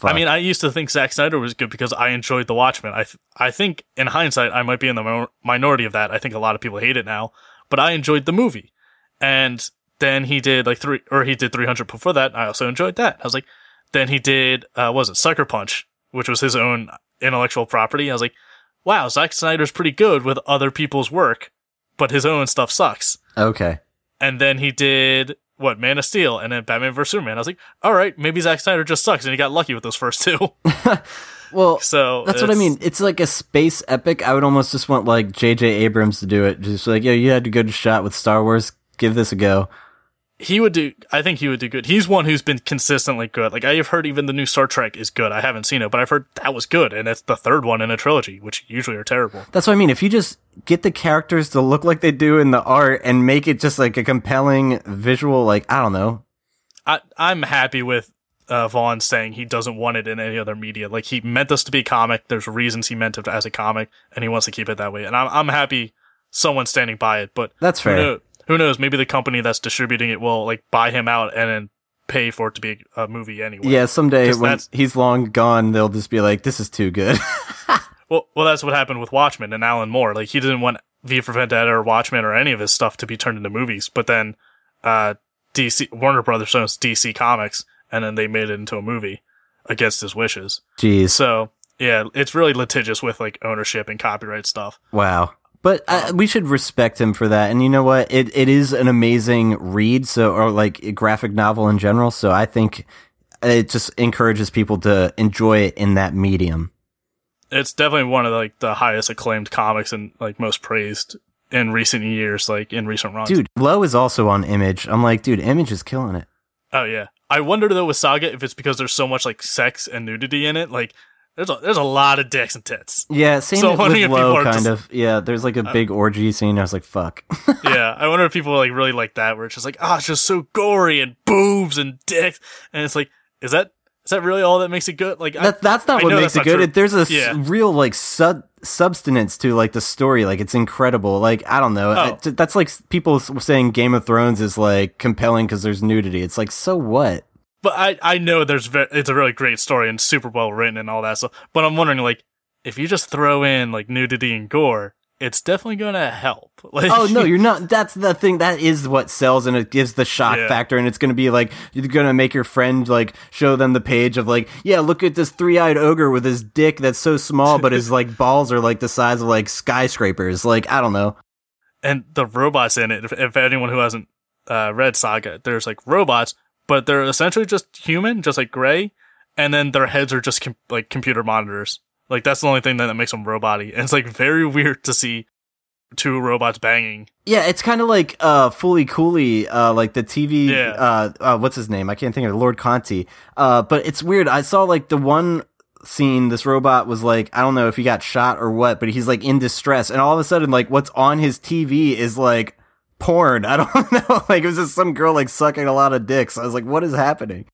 fuck. I mean, I used to think Zack Snyder was good because I enjoyed The Watchmen. I th- I think in hindsight, I might be in the minor- minority of that. I think a lot of people hate it now, but I enjoyed the movie. And then he did like three, or he did 300 before that. I also enjoyed that. I was like, then he did, uh, was it Sucker Punch, which was his own intellectual property. I was like, wow, Zack Snyder's pretty good with other people's work, but his own stuff sucks. okay, And then he did what Man of Steel and then Batman vs Superman. I was like, all right, maybe Zack Snyder just sucks, and he got lucky with those first two. well, so that's what I mean. It's like a space epic. I would almost just want like J.J. Abrams to do it. Just like, yo, you had a good shot with Star Wars. Give this a go. He would do. I think he would do good. He's one who's been consistently good. Like I've heard, even the new Star Trek is good. I haven't seen it, but I've heard that was good, and it's the third one in a trilogy, which usually are terrible. That's what I mean. If you just get the characters to look like they do in the art and make it just like a compelling visual, like I don't know. I I'm happy with uh, Vaughan saying he doesn't want it in any other media. Like he meant this to be comic. There's reasons he meant it as a comic, and he wants to keep it that way. And I'm I'm happy someone's standing by it. But That's who, fair. know, who knows? Maybe the company that's distributing it will like buy him out and then pay for it to be a movie anyway. Yeah, someday when he's long gone, they'll just be like, "This is too good." Well, well, that's what happened with Watchmen and Alan Moore. Like he didn't want V for Vendetta or Watchmen or any of his stuff to be turned into movies, but then uh, DC Warner Brothers owns DC Comics, and then they made it into a movie against his wishes. Jeez, So yeah, it's really litigious with like ownership and copyright stuff. wow. But uh, we should respect him for that. And you know what? It it is an amazing read, so or like a graphic novel in general. So I think it just encourages people to enjoy it in that medium. It's definitely one of like the highest acclaimed comics and like most praised in recent years, like in recent runs. Dude, Low is also on Image. I'm like, dude, Image is killing it. Oh yeah. I wonder though with Saga if it's because there's so much like sex and nudity in it. Like there's a there's a lot of dicks and tits. Yeah, same So with wondering Low, people are kind just- Uh, of. Yeah, there's like a big orgy scene. I was like, fuck. yeah, I wonder if people like really like that, where it's just like, ah, it's just so gory and boobs and dicks, and it's like, is that is that really all that makes it good? Like, I- That that's not I what makes it good. It, there's a Yeah. real like sub substance to like the story. Like it's incredible. Like I don't know. Oh. It- that's like people saying Game of Thrones is like compelling because there's nudity. It's like so what? But I I know there's ve- it's a really great story and super well written and all that stuff. But I'm wondering like if you just throw in like nudity and gore, it's definitely gonna help. Like, Oh no, you're not. That's the thing. That is what sells, and it gives the shock Yeah. factor. And it's gonna be like you're gonna make your friend like show them the page of like, yeah, look at this three eyed ogre with his dick that's so small, but his like balls are like the size of like skyscrapers. Like I don't know. and the robots in it. If, if anyone who hasn't uh, read Saga, there's like robots, but they're essentially just human, just like gray, and then their heads are just com- like computer monitors. Like that's the only thing that, that makes them roboty, and it's like very weird to see two robots banging. Yeah, it's kind of like uh Fooly Cooly, uh like the TV Yeah. uh, uh what's his name? I can't think of it, Lord Canti. Uh but it's weird. I saw like the one scene this robot was like I don't know if he got shot or what, but he's like in distress and all of a sudden like what's on his TV is like porn. I don't know. like it was just some girl like sucking a lot of dicks. I was like what is happening?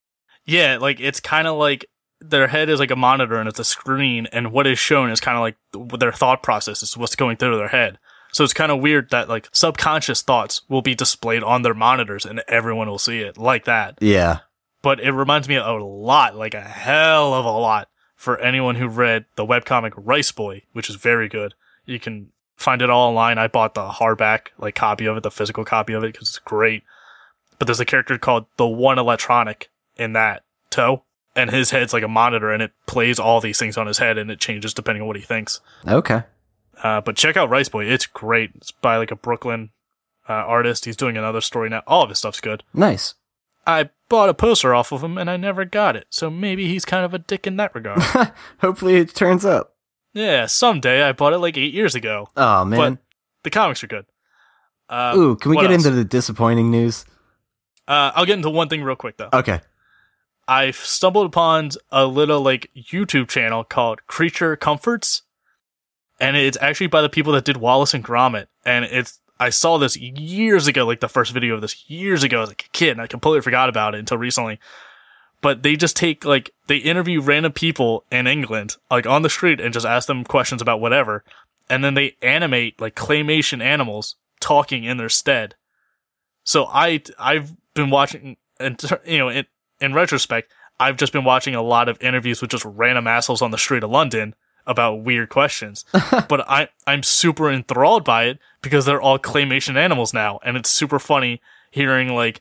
Yeah, like it's kind of like their head is like a monitor and it's a screen, and what is shown is kind of like their thought process is what's going through their head. So it's kind of weird that like subconscious thoughts will be displayed on their monitors and everyone will see it like that. Yeah. but it reminds me a lot, like a hell of a lot, for anyone who read the webcomic Rice Boy, which is very good. You can find it all online. I bought the hardback like copy of it, the physical copy of it, because it's great. But there's a character called the One Electronic in that toe, and his head's like a monitor, and it plays all these things on his head, and it changes depending on what he thinks. Okay. Uh, but check out Rice Boy; it's great. It's by like a Brooklyn uh, artist. He's doing another story now. All of his stuff's good. Nice. I bought a poster off of him, and I never got it. So maybe he's kind of a dick in that regard. Hopefully it turns up. Yeah, someday I bought it like eight years ago. Oh man. but The comics are good. Uh, Ooh, can we get else? into the disappointing news? Uh, I'll get into one thing real quick though. Okay. I stumbled upon a little like YouTube channel called Creature Comforts, and it's actually by the people that did Wallace and Gromit. And it's I saw this years ago, like the first video of this years ago as like a kid, and I completely forgot about it until recently. But they just take like they interview random people in England, like on the street, and just ask them questions about whatever, and then they animate like claymation animals talking in their stead. So I I've been watching, and you know, in, in retrospect, I've just been watching a lot of interviews with just random assholes on the street of London about weird questions. but I I'm super enthralled by it because they're all claymation animals now, and it's super funny hearing like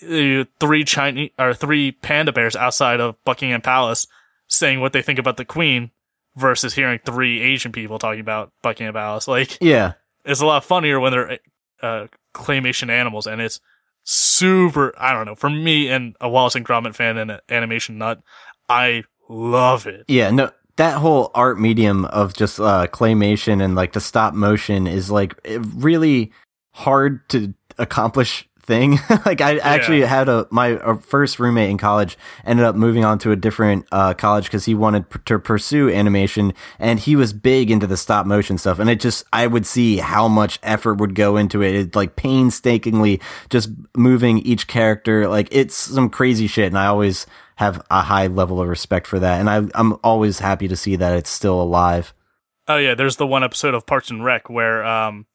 three Chinese or three panda bears outside of Buckingham Palace saying what they think about the Queen versus hearing three Asian people talking about Buckingham Palace. Like Yeah. it's a lot funnier when they're uh, claymation animals, and it's super. I don't know. For me and a Wallace and Gromit fan and an animation nut, I love it. Yeah, no, that whole art medium of just uh, claymation and like the stop motion is like really hard to accomplish thing. like I actually had a my a first roommate in college ended up moving on to a different uh, college because he wanted p- to pursue animation and he was big into the stop motion stuff. And it just I would see how much effort would go into it. It like painstakingly just moving each character. Like it's some crazy shit. And I always have a high level of respect for that. And I I'm always happy to see that it's still alive. Oh yeah, there's the one episode of Parks and Rec where um,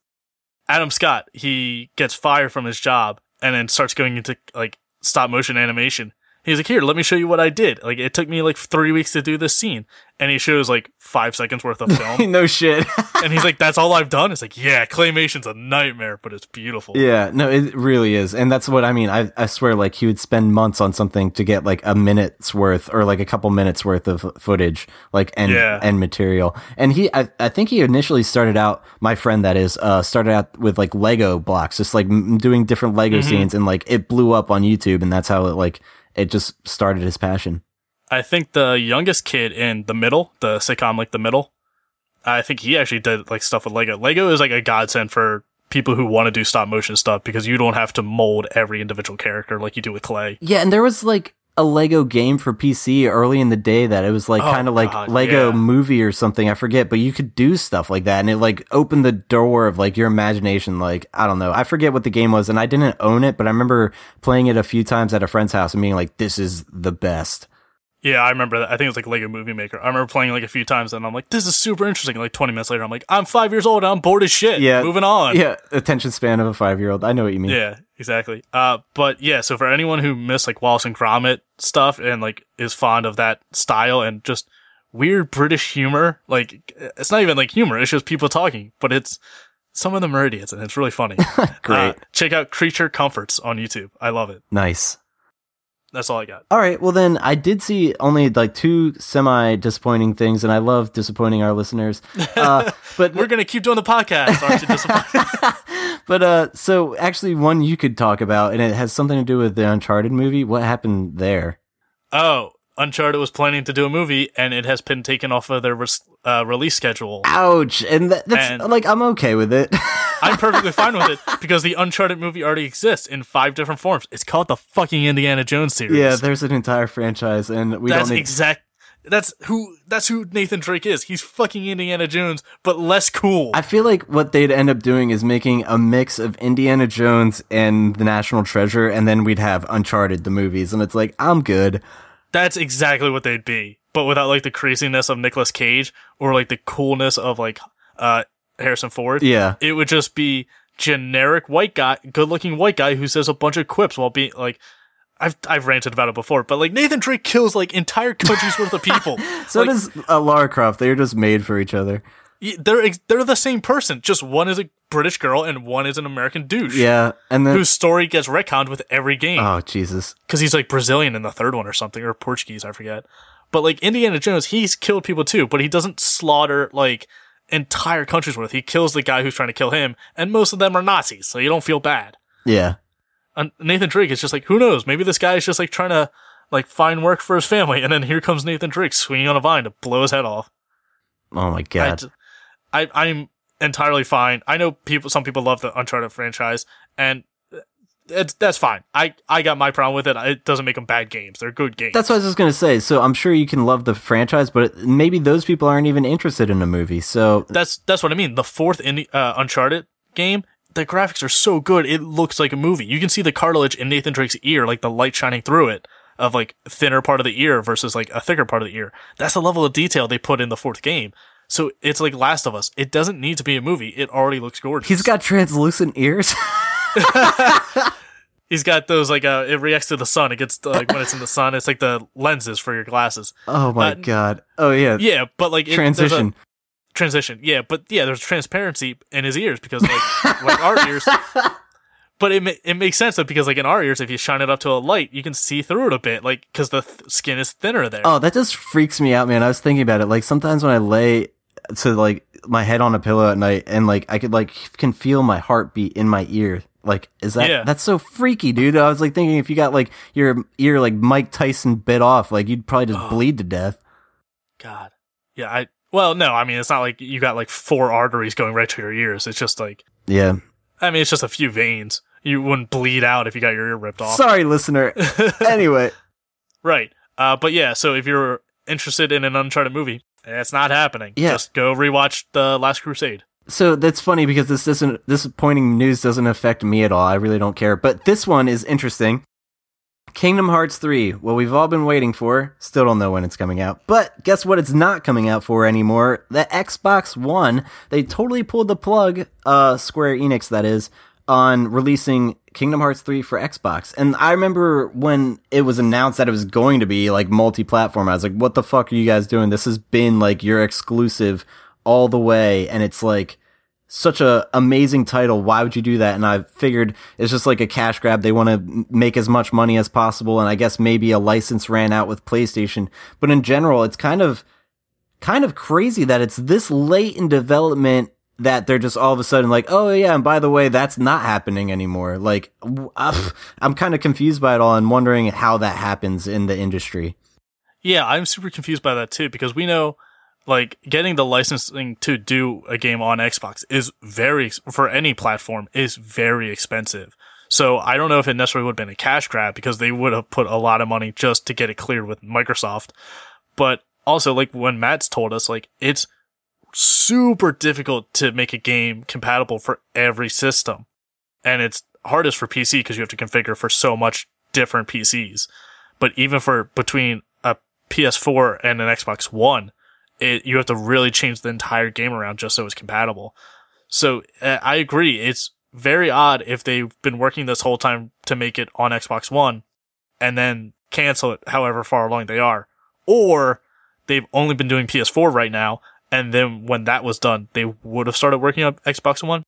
Adam Scott he gets fired from his job and then starts going into like stop motion animation. He's like, "Here, let me show you what I did. Like, it took me like three weeks to do this scene." And he shows like five seconds worth of film, no shit. and he's like, "That's all I've done." It's like, "Yeah, claymation's a nightmare, but it's beautiful." Yeah, no, it really is. And that's what I mean. I, I swear, like, he would spend months on something to get like a minute's worth or like a couple minutes worth of footage, like, and, Yeah. and material. And he, I, I think he initially started out, my friend that is, uh, started out with like Lego blocks, just like m- doing different Lego scenes and like it blew up on YouTube. And that's how it like, it just started his passion. I think the youngest kid in the middle, the sitcom like the middle, I think he actually did like stuff with Lego. Lego is like a godsend for people who want to do stop motion stuff because you don't have to mold every individual character like you do with clay. Yeah, and there was like a Lego game for PC early in the day that it was like Oh, kind of like God, Lego yeah. movie or something. I forget, but you could do stuff like that, and it like opened the door of like your imagination. Like I don't know, I forget what the game was, and I didn't own it, but I remember playing it a few times at a friend's house and being like, "This is the best." Yeah, I remember that. I think it was like Lego Movie Maker. I remember playing like a few times and I'm like, this is super interesting. Like 20 minutes later, I'm like, I'm five years old. I'm bored as shit. Yeah, Moving on. Yeah, attention span of a five year old. I know what you mean. Yeah, exactly. Uh, but yeah, so for anyone who missed like Wallace and Gromit stuff and like is fond of that style and just weird British humor, like it's not even like humor, it's just people talking, but it's some of them are idiots and it's really funny. Great, Uh, check out Creature Comforts on YouTube. I love it. nice. That's all I got. All right. Well, then I did see only like two semi disappointing things, and I love disappointing our listeners. Uh, but We're gonna keep doing the podcast. Aren't you disappointed? but uh, so actually, one you could talk about, and it has something to do with the Uncharted movie. What happened there? oh, Uncharted was planning to do a movie and it has been taken off of their res- uh, release schedule. Ouch! And that, that's And- like I'm okay with it. I'm perfectly fine with it because the Uncharted movie already exists in five different forms. It's called the fucking Indiana Jones series. yeah, there's an entire franchise, and we that's don't need. exact. That's who. That's who Nathan Drake is. He's fucking Indiana Jones, but less cool. I feel like what they'd end up doing is making a mix of Indiana Jones and the National Treasure, and then we'd have Uncharted the movies, and it's like I'm good. that's exactly what they'd be, but without like the craziness of Nicolas Cage or like the coolness of like uh Harrison Ford. Yeah, It would just be generic white guy, good looking white guy who says a bunch of quips while being like. I've I've ranted about it before, but like Nathan Drake kills like entire countries worth of people. so Like, does uh, Lara Croft. They're just made for each other. They're they're the same person. Just one is a British girl and one is an American douche. Yeah, and then Whose story gets retconned with every game oh Jesus, because he's like Brazilian in the third one or something or Portuguese, I forget. But like Indiana Jones, he's killed people too, but he doesn't slaughter like entire countries worth. He kills the guy who's trying to kill him, and most of them are Nazis, so you don't feel bad. yeah, And Nathan Drake is just like, who knows? Maybe this guy is just like trying to like find work for his family, and then here comes Nathan Drake swinging on a vine to blow his head off. oh my god. I, I, I'm entirely fine. I know people, some people love the Uncharted franchise, and it's that's fine. I I got my problem with it. It doesn't make them bad games. They're good games. That's what I was just gonna say. So I'm sure you can love the franchise, but maybe those people aren't even interested in a movie. So that's that's what I mean. The fourth in uh, Uncharted game, the graphics are so good. It looks like a movie. You can see the cartilage in Nathan Drake's ear, like the light shining through it, of like thinner part of the ear versus like a thicker part of the ear. That's the level of detail they put in the fourth game. So it's like Last of Us. It doesn't need to be a movie. It already looks gorgeous. he's got translucent ears. He's got those like uh, it reacts to the sun. It gets like when it's in the sun. It's like the lenses for your glasses. oh my Uh, god. Oh yeah. Yeah, but like it, there's a- Transition. transition. Yeah, but yeah, there's transparency in his ears because like like our ears. But it ma- it makes sense though because like in our ears, if you shine it up to a light, you can see through it a bit, like because the th- skin is thinner there. Oh, that just freaks me out, man. I was thinking about it. Like sometimes when I lay to like my head on a pillow at night and like I could like can feel my heartbeat in my ear. Like is that Yeah. that's so freaky, dude. I was like thinking if you got like your ear like Mike Tyson bit off, like you'd probably just bleed to death. God, yeah. I well, no, I mean it's not like you got like four arteries going right to your ears. It's just like Yeah. I mean it's just a few veins. You wouldn't bleed out if you got your ear ripped off. Sorry, listener. anyway, Right. Uh, but yeah, so if you're interested in an Uncharted movie, it's not happening. Yeah. Just go rewatch The Last Crusade. So that's funny because this doesn't this disappointing news doesn't affect me at all. I really don't care. But this one is interesting. Kingdom Hearts 3, what we've all been waiting for. Still don't know when it's coming out. But guess what it's not coming out for anymore? The Xbox One. They totally pulled the plug, uh Square Enix that is, on releasing Kingdom Hearts 3 for Xbox. And I remember when it was announced that it was going to be like multi-platform, I was like, what the fuck are you guys doing? This has been like your exclusive all the way and it's like such a amazing title. Why would you do that? And I figured it's just like a cash grab. They want to make as much money as possible. And I guess maybe a license ran out with PlayStation. But in general, it's kind of, kind of crazy that it's this late in development that they're just all of a sudden like, oh yeah, and by the way, that's not happening anymore. Like, uh, I'm kind of confused by it all and wondering how that happens in the industry. Yeah, I'm super confused by that too because we know like getting the licensing to do a game on Xbox is very for any platform is very expensive. So I don't know if it necessarily would have been a cash grab because they would have put a lot of money just to get it cleared with Microsoft. But also like when Matt's told us like it's super difficult to make a game compatible for every system. And it's hardest for PC because you have to configure for so much different PCs. But even for between a PS4 and an Xbox One, it, you have to really change the entire game around just so it's compatible. So uh, I agree. It's very odd if they've been working this whole time to make it on Xbox One and then cancel it however far along they are. Or they've only been doing PS4 right now. And then when that was done, they would have started working on Xbox One.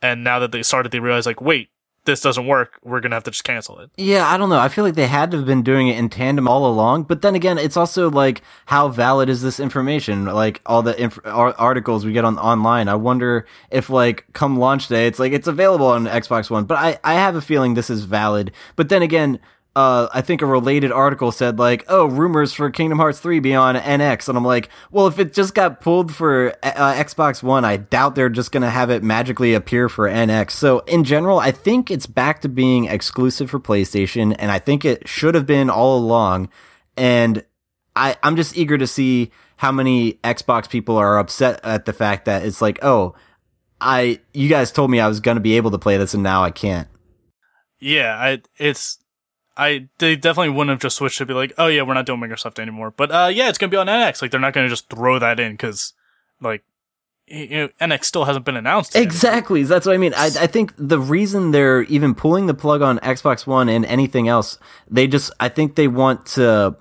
And now that they started, they realized like, wait, this doesn't work. We're to have to just cancel it. Yeah, I don't know. I feel like they had to have been doing it in tandem all along. But then again, it's also like, how valid is this information? Like all the inf- ar- articles we get on online. I wonder if like come launch day, it's like it's available on Xbox One. But I I have a feeling this is valid. But then again. Uh, I think a related article said like, "Oh, rumors for Kingdom Hearts 3 be on NX," and I'm like, "Well, if it just got pulled for uh, Xbox One, I doubt they're just gonna have it magically appear for NX." So, in general, I think it's back to being exclusive for PlayStation, and I think it should have been all along. And I, I'm just eager to see how many Xbox people are upset at the fact that it's like, "Oh, I, you guys told me I was gonna be able to play this, and now I can't." Yeah, I, it's I they definitely wouldn't have just switched to be like, oh yeah, we're not doing Microsoft anymore. But uh, yeah, it's gonna be on NX. Like they're not gonna just throw that in because like you know NX still hasn't been announced. Exactly. That's what I mean. I, I think the reason they're even pulling the plug on Xbox One and anything else, they just, I think they want to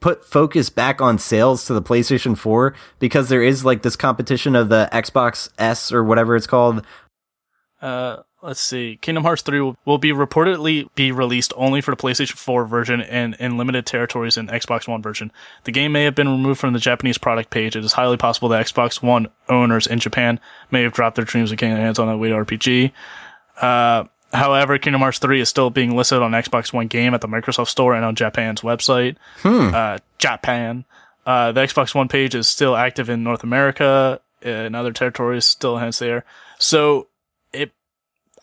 put focus back on sales to the PlayStation 4 because there is like this competition of the Xbox S or whatever it's called. Uh, let's see. Kingdom Hearts 3 will, will be reportedly be released only for the PlayStation 4 version and in limited territories in Xbox One version. The game may have been removed from the Japanese product page. It is highly possible that Xbox One owners in Japan may have dropped their dreams of getting their hands on a Wii RPG. Uh, however, Kingdom Hearts 3 is still being listed on Xbox One game at the Microsoft Store and on Japan's website. Uh, Japan. Uh, the Xbox One page is still active in North America, and other territories, still hence there. So it,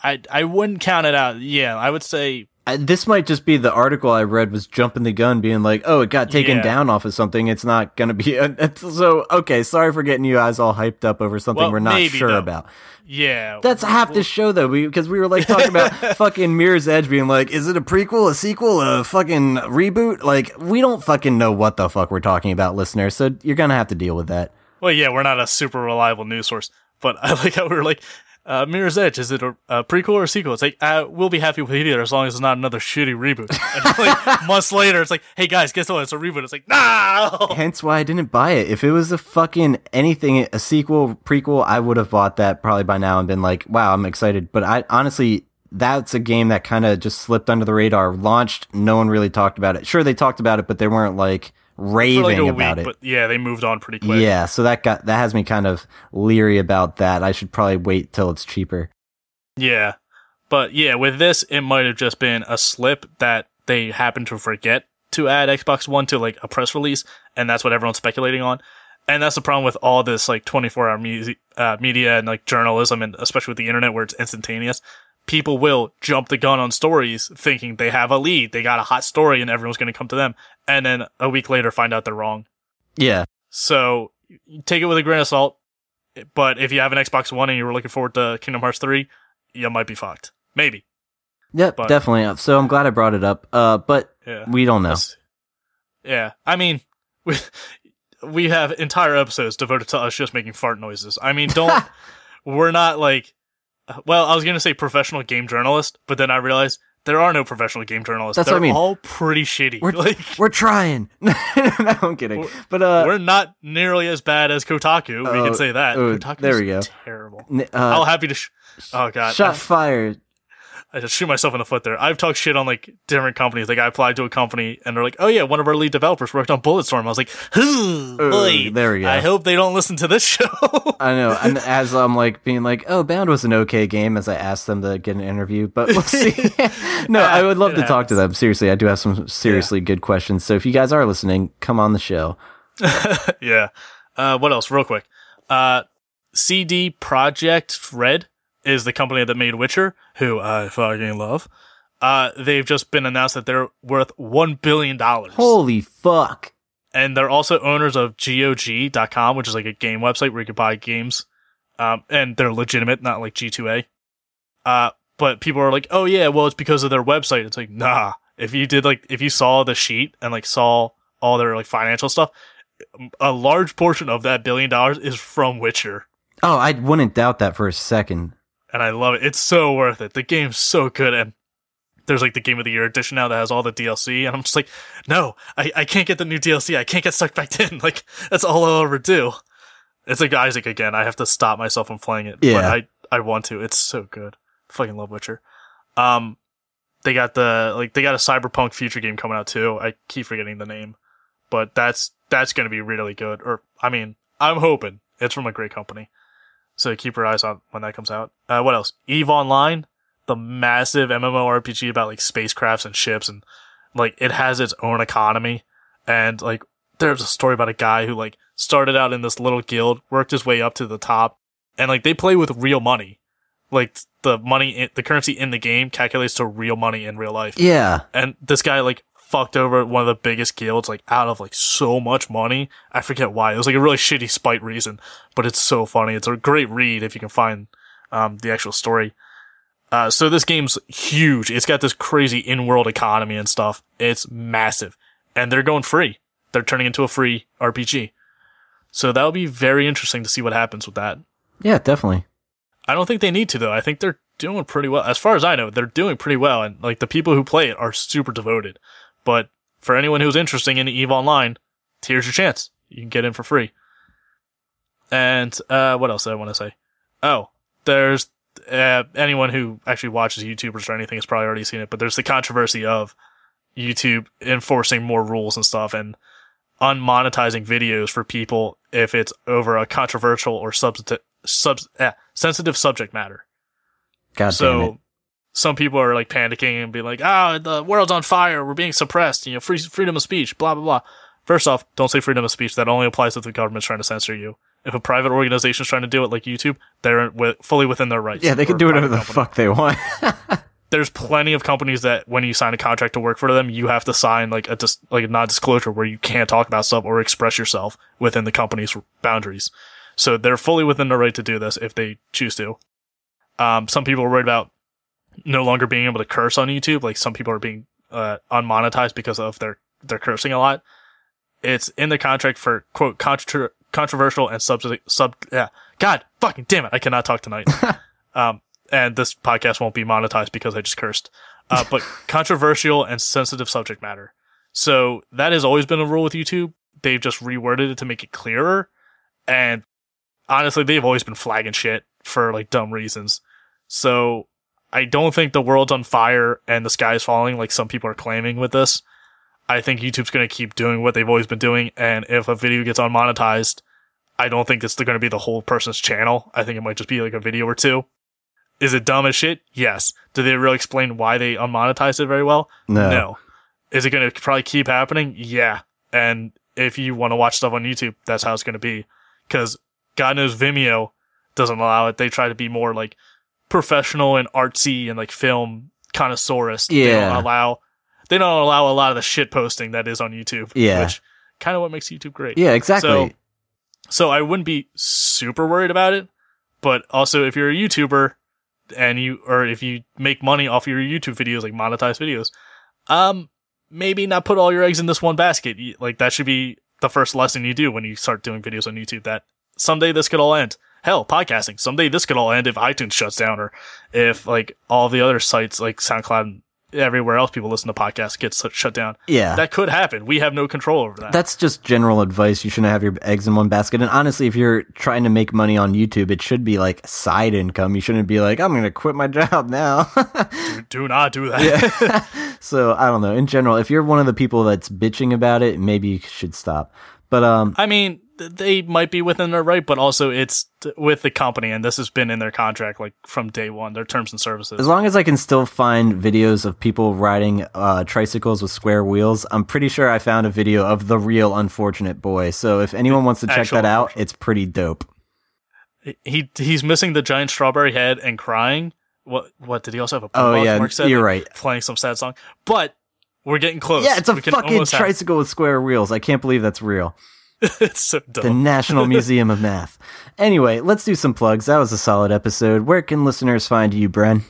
I, I wouldn't count it out. Yeah, I would say Uh, This might just be the article I read was jumping the gun, being like, "Oh, it got taken Yeah. down off of something. It's not gonna be." A, it's, so okay, sorry for getting you guys all hyped up over something Well, we're not sure though. about. Yeah, That's half the show though, because we, were like talking about fucking Mirror's Edge being like, is it a prequel, a sequel, a fucking reboot? Like, we don't fucking know what the fuck we're talking about, listeners. So you're gonna have to deal with that. Well, yeah, we're not a super reliable news source, but I like how we were like, uh, Mirror's Edge, is it a, a prequel or a sequel? It's like, uh, we'll be happy with either as long as it's not another shitty reboot. And like months later, it's like, hey guys, guess what? It's a reboot. It's like, no. Hence why I didn't buy it. If it was a fucking anything, a sequel, prequel, I would have bought that probably by now and been like, wow, I'm excited. But I honestly, that's a game that kind of just slipped under the radar. Launched, no one really talked about it. Sure, they talked about it, but they weren't like raving like about week, it. but yeah, they moved on pretty quick. Yeah, so that got that has me kind of leery about that. I should probably wait till it's cheaper. Yeah. But yeah, with this, it might have just been a slip that they happened to forget to add Xbox One to like a press release, and that's what everyone's speculating on. And that's the problem with all this like 24 hour mu- uh, media and like journalism, and especially with the internet where it's instantaneous. People will jump the gun on stories thinking they have a lead, they got a hot story, and everyone's going to come to them. And then a week later find out they're wrong. Yeah, So take it with a grain of salt. But if you have an Xbox One and you were looking forward to Kingdom Hearts 3, you might be fucked. Maybe. yep, But- definitely. So I'm glad I brought it up. Uh, but Yeah. we don't know. Yeah. I mean, we, we have entire episodes devoted to us just making fart noises. I mean, don't, we're not like, well, I was going to say professional game journalist, but then I realized there are no professional game journalists. That's They're what I mean. all pretty shitty. We're like, we're trying. no, I'm kidding. We're- But uh, we're not nearly as bad as Kotaku. we Oh, can say that. oh, Kotaku's there we go. terrible. n- I'll uh happy to. Sh- oh god, shot fired. I just shoot myself in the foot there. I've talked shit on like different companies. Like I applied to a company and they're like, "Oh yeah, one of our lead developers worked on Bulletstorm." I was like, "Hmm, boy, there we go. I hope they don't listen to this show." I know. And as I'm like being like, oh, Bound was an okay game as I asked them to get an interview, but we'll see. no, I would love It to talk to them. Seriously, I do have some seriously good questions. So if you guys are listening, come on the show. yeah. Uh, what else? Real quick. Uh, CD Projekt Red is the company that made Witcher, who I fucking love. Uh, they've just been announced that they're worth one billion dollars. Holy fuck. and they're also owners of GOG.com, which is like a game website where you can buy games. Um, and they're legitimate, not like G2A. Uh, but people are like, oh yeah, well, it's because of their website. It's like, nah. If you did like, if you saw the sheet and like saw all their like financial stuff, a large portion of that billion dollars is from Witcher. Oh, I wouldn't doubt that for a second. And I love it. It's so worth it. The game's so good. And there's like the Game of the Year edition now that has all the DLC. And I'm just like, no, I, I can't get the new DLC. I can't get sucked back in. Like, that's all I'll ever do. It's like Isaac again. I have to stop myself from playing it. But Yeah. I, I want to. It's so good. Fucking love Witcher. Um, they got the, like, they got a Cyberpunk future game coming out too. I keep forgetting the name. But that's, that's going to be really good. Or, I mean, I'm hoping. It's from a great company. So keep your eyes on when that comes out. Uh, what else? Eve Online, the massive MMORPG about like spacecrafts and ships and like it has its own economy. And like there's a story about a guy who like started out in this little guild, worked his way up to the top, and like they play with real money. Like the money, in, the currency in the game calculates to real money in real life Yeah. and this guy like fucked over one of the biggest guilds like out of like so much money. I forget why. It was like a really shitty spite reason, but it's so funny. It's a great read if you can find um, the actual story. Uh, so this game's huge. It's got this crazy in-world economy and stuff. It's massive, and they're going free. They're turning into a free RPG. So that'll be very interesting to see what happens with that. Yeah, definitely. I don't think they need to though. I think they're doing pretty well. As far as I know, they're doing pretty well and like the people who play it are super devoted. But for anyone who's interested in EVE Online, here's your chance. You can get in for free. And uh, what else did I want to say? Oh, there's uh, anyone who actually watches YouTubers or anything has probably already seen it, but there's the controversy of YouTube enforcing more rules and stuff and unmonetizing videos for people if it's over a controversial or substantive, sub, eh, sensitive subject matter. God damn it. So some people are like panicking and being like, "Ah, the world's on fire. We're being suppressed. You know, free freedom of speech. Blah blah blah." First off, don't say freedom of speech. That only applies if the government's trying to censor you. If a private organization's trying to do it, like YouTube, they're wi- fully within their rights. Yeah, they can do whatever the company. fuck they want. There's plenty of companies that when you sign a contract to work for them, you have to sign like a dis- like a non-disclosure where you can't talk about stuff or express yourself within the company's boundaries. So they're fully within their right to do this if they choose to. Um, some people are worried about no longer being able to curse on YouTube. Like some people are being uh, unmonetized because of their their cursing a lot. It's in the contract for quote contro- controversial and sub sub. Yeah, God fucking damn it! I cannot talk tonight. um, and this podcast won't be monetized because I just cursed. Uh, but controversial and sensitive subject matter. So that has always been a rule with YouTube. They've just reworded it to make it clearer. And honestly, they've always been flagging shit for like dumb reasons. So I don't think the world's on fire and the sky is falling like some people are claiming with this. I think YouTube's going to keep doing what they've always been doing. And if a video gets unmonetized, I don't think it's going to be the whole person's channel. I think it might just be like a video or two. Is it dumb as shit? Yes. Do they really explain why they unmonetized it very well? no. No. Is it going to probably keep happening? Yeah. And if you want to watch stuff on YouTube, that's how it's going to be. Cause God knows Vimeo doesn't allow it. They try to be more like professional and artsy and like film connoisseurist. They Yeah. don't allow, they don't allow a lot of the shit posting that is on YouTube. Yeah. Which kind of what makes YouTube great. Yeah, exactly. So, so I wouldn't be super worried about it. But also, if you're a YouTuber and you, or if you make money off your YouTube videos, like monetized videos, um, maybe not put all your eggs in this one basket. Like that should be the first lesson you do when you start doing videos on YouTube. That someday this could all end. Hell, podcasting. Someday this could all end if iTunes shuts down or if like all the other sites like SoundCloud and everywhere else people listen to podcasts gets shut down. yeah. That could happen. We have no control over that. That's just general advice. You shouldn't have your eggs in one basket. And honestly, if you're trying to make money on YouTube, it should be like side income. You shouldn't be like, I'm going to quit my job now. do, do not do that. so I don't know. In general, if you're one of the people that's bitching about it, maybe you should stop. But um, I mean, they might be within their right, but also it's t- with the company, and this has been in their contract like from day one, their terms and services. as long as I can still find videos of people riding uh, tricycles with square wheels, I'm pretty sure I found a video of the real unfortunate boy. So if anyone wants to check Actual that out, it's pretty dope. he he's missing the giant strawberry head and crying. What what did he also have a Oh yeah, Mark said, you're right. playing some sad song, but we're getting close. Yeah, it's a We fucking almost have- tricycle with square wheels. I can't believe that's real. it's so the. National Museum of Math. Anyway, let's do some plugs. That was a solid episode. Where can listeners find you, Bren?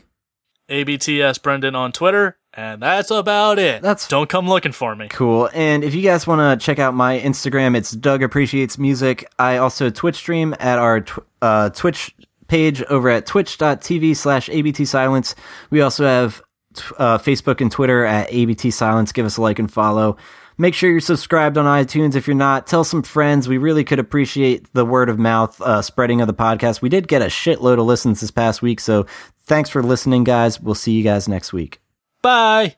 ABTS Brendan on Twitter, and that's about it. That's- don't come looking for me. Cool. And if you guys want to check out my Instagram, it's Doug Appreciates Music. I also Twitch stream at our tw- uh, Twitch page over at twitch.tv slash ABT Silence. We also have t- uh, Facebook and Twitter at ABT Silence. Give us a like and follow. Make sure you're subscribed on iTunes. If you're not, tell some friends. We really could appreciate the word of mouth uh, spreading of the podcast. We did get a shitload of listens this past week, so thanks for listening, guys. We'll see you guys next week. Bye.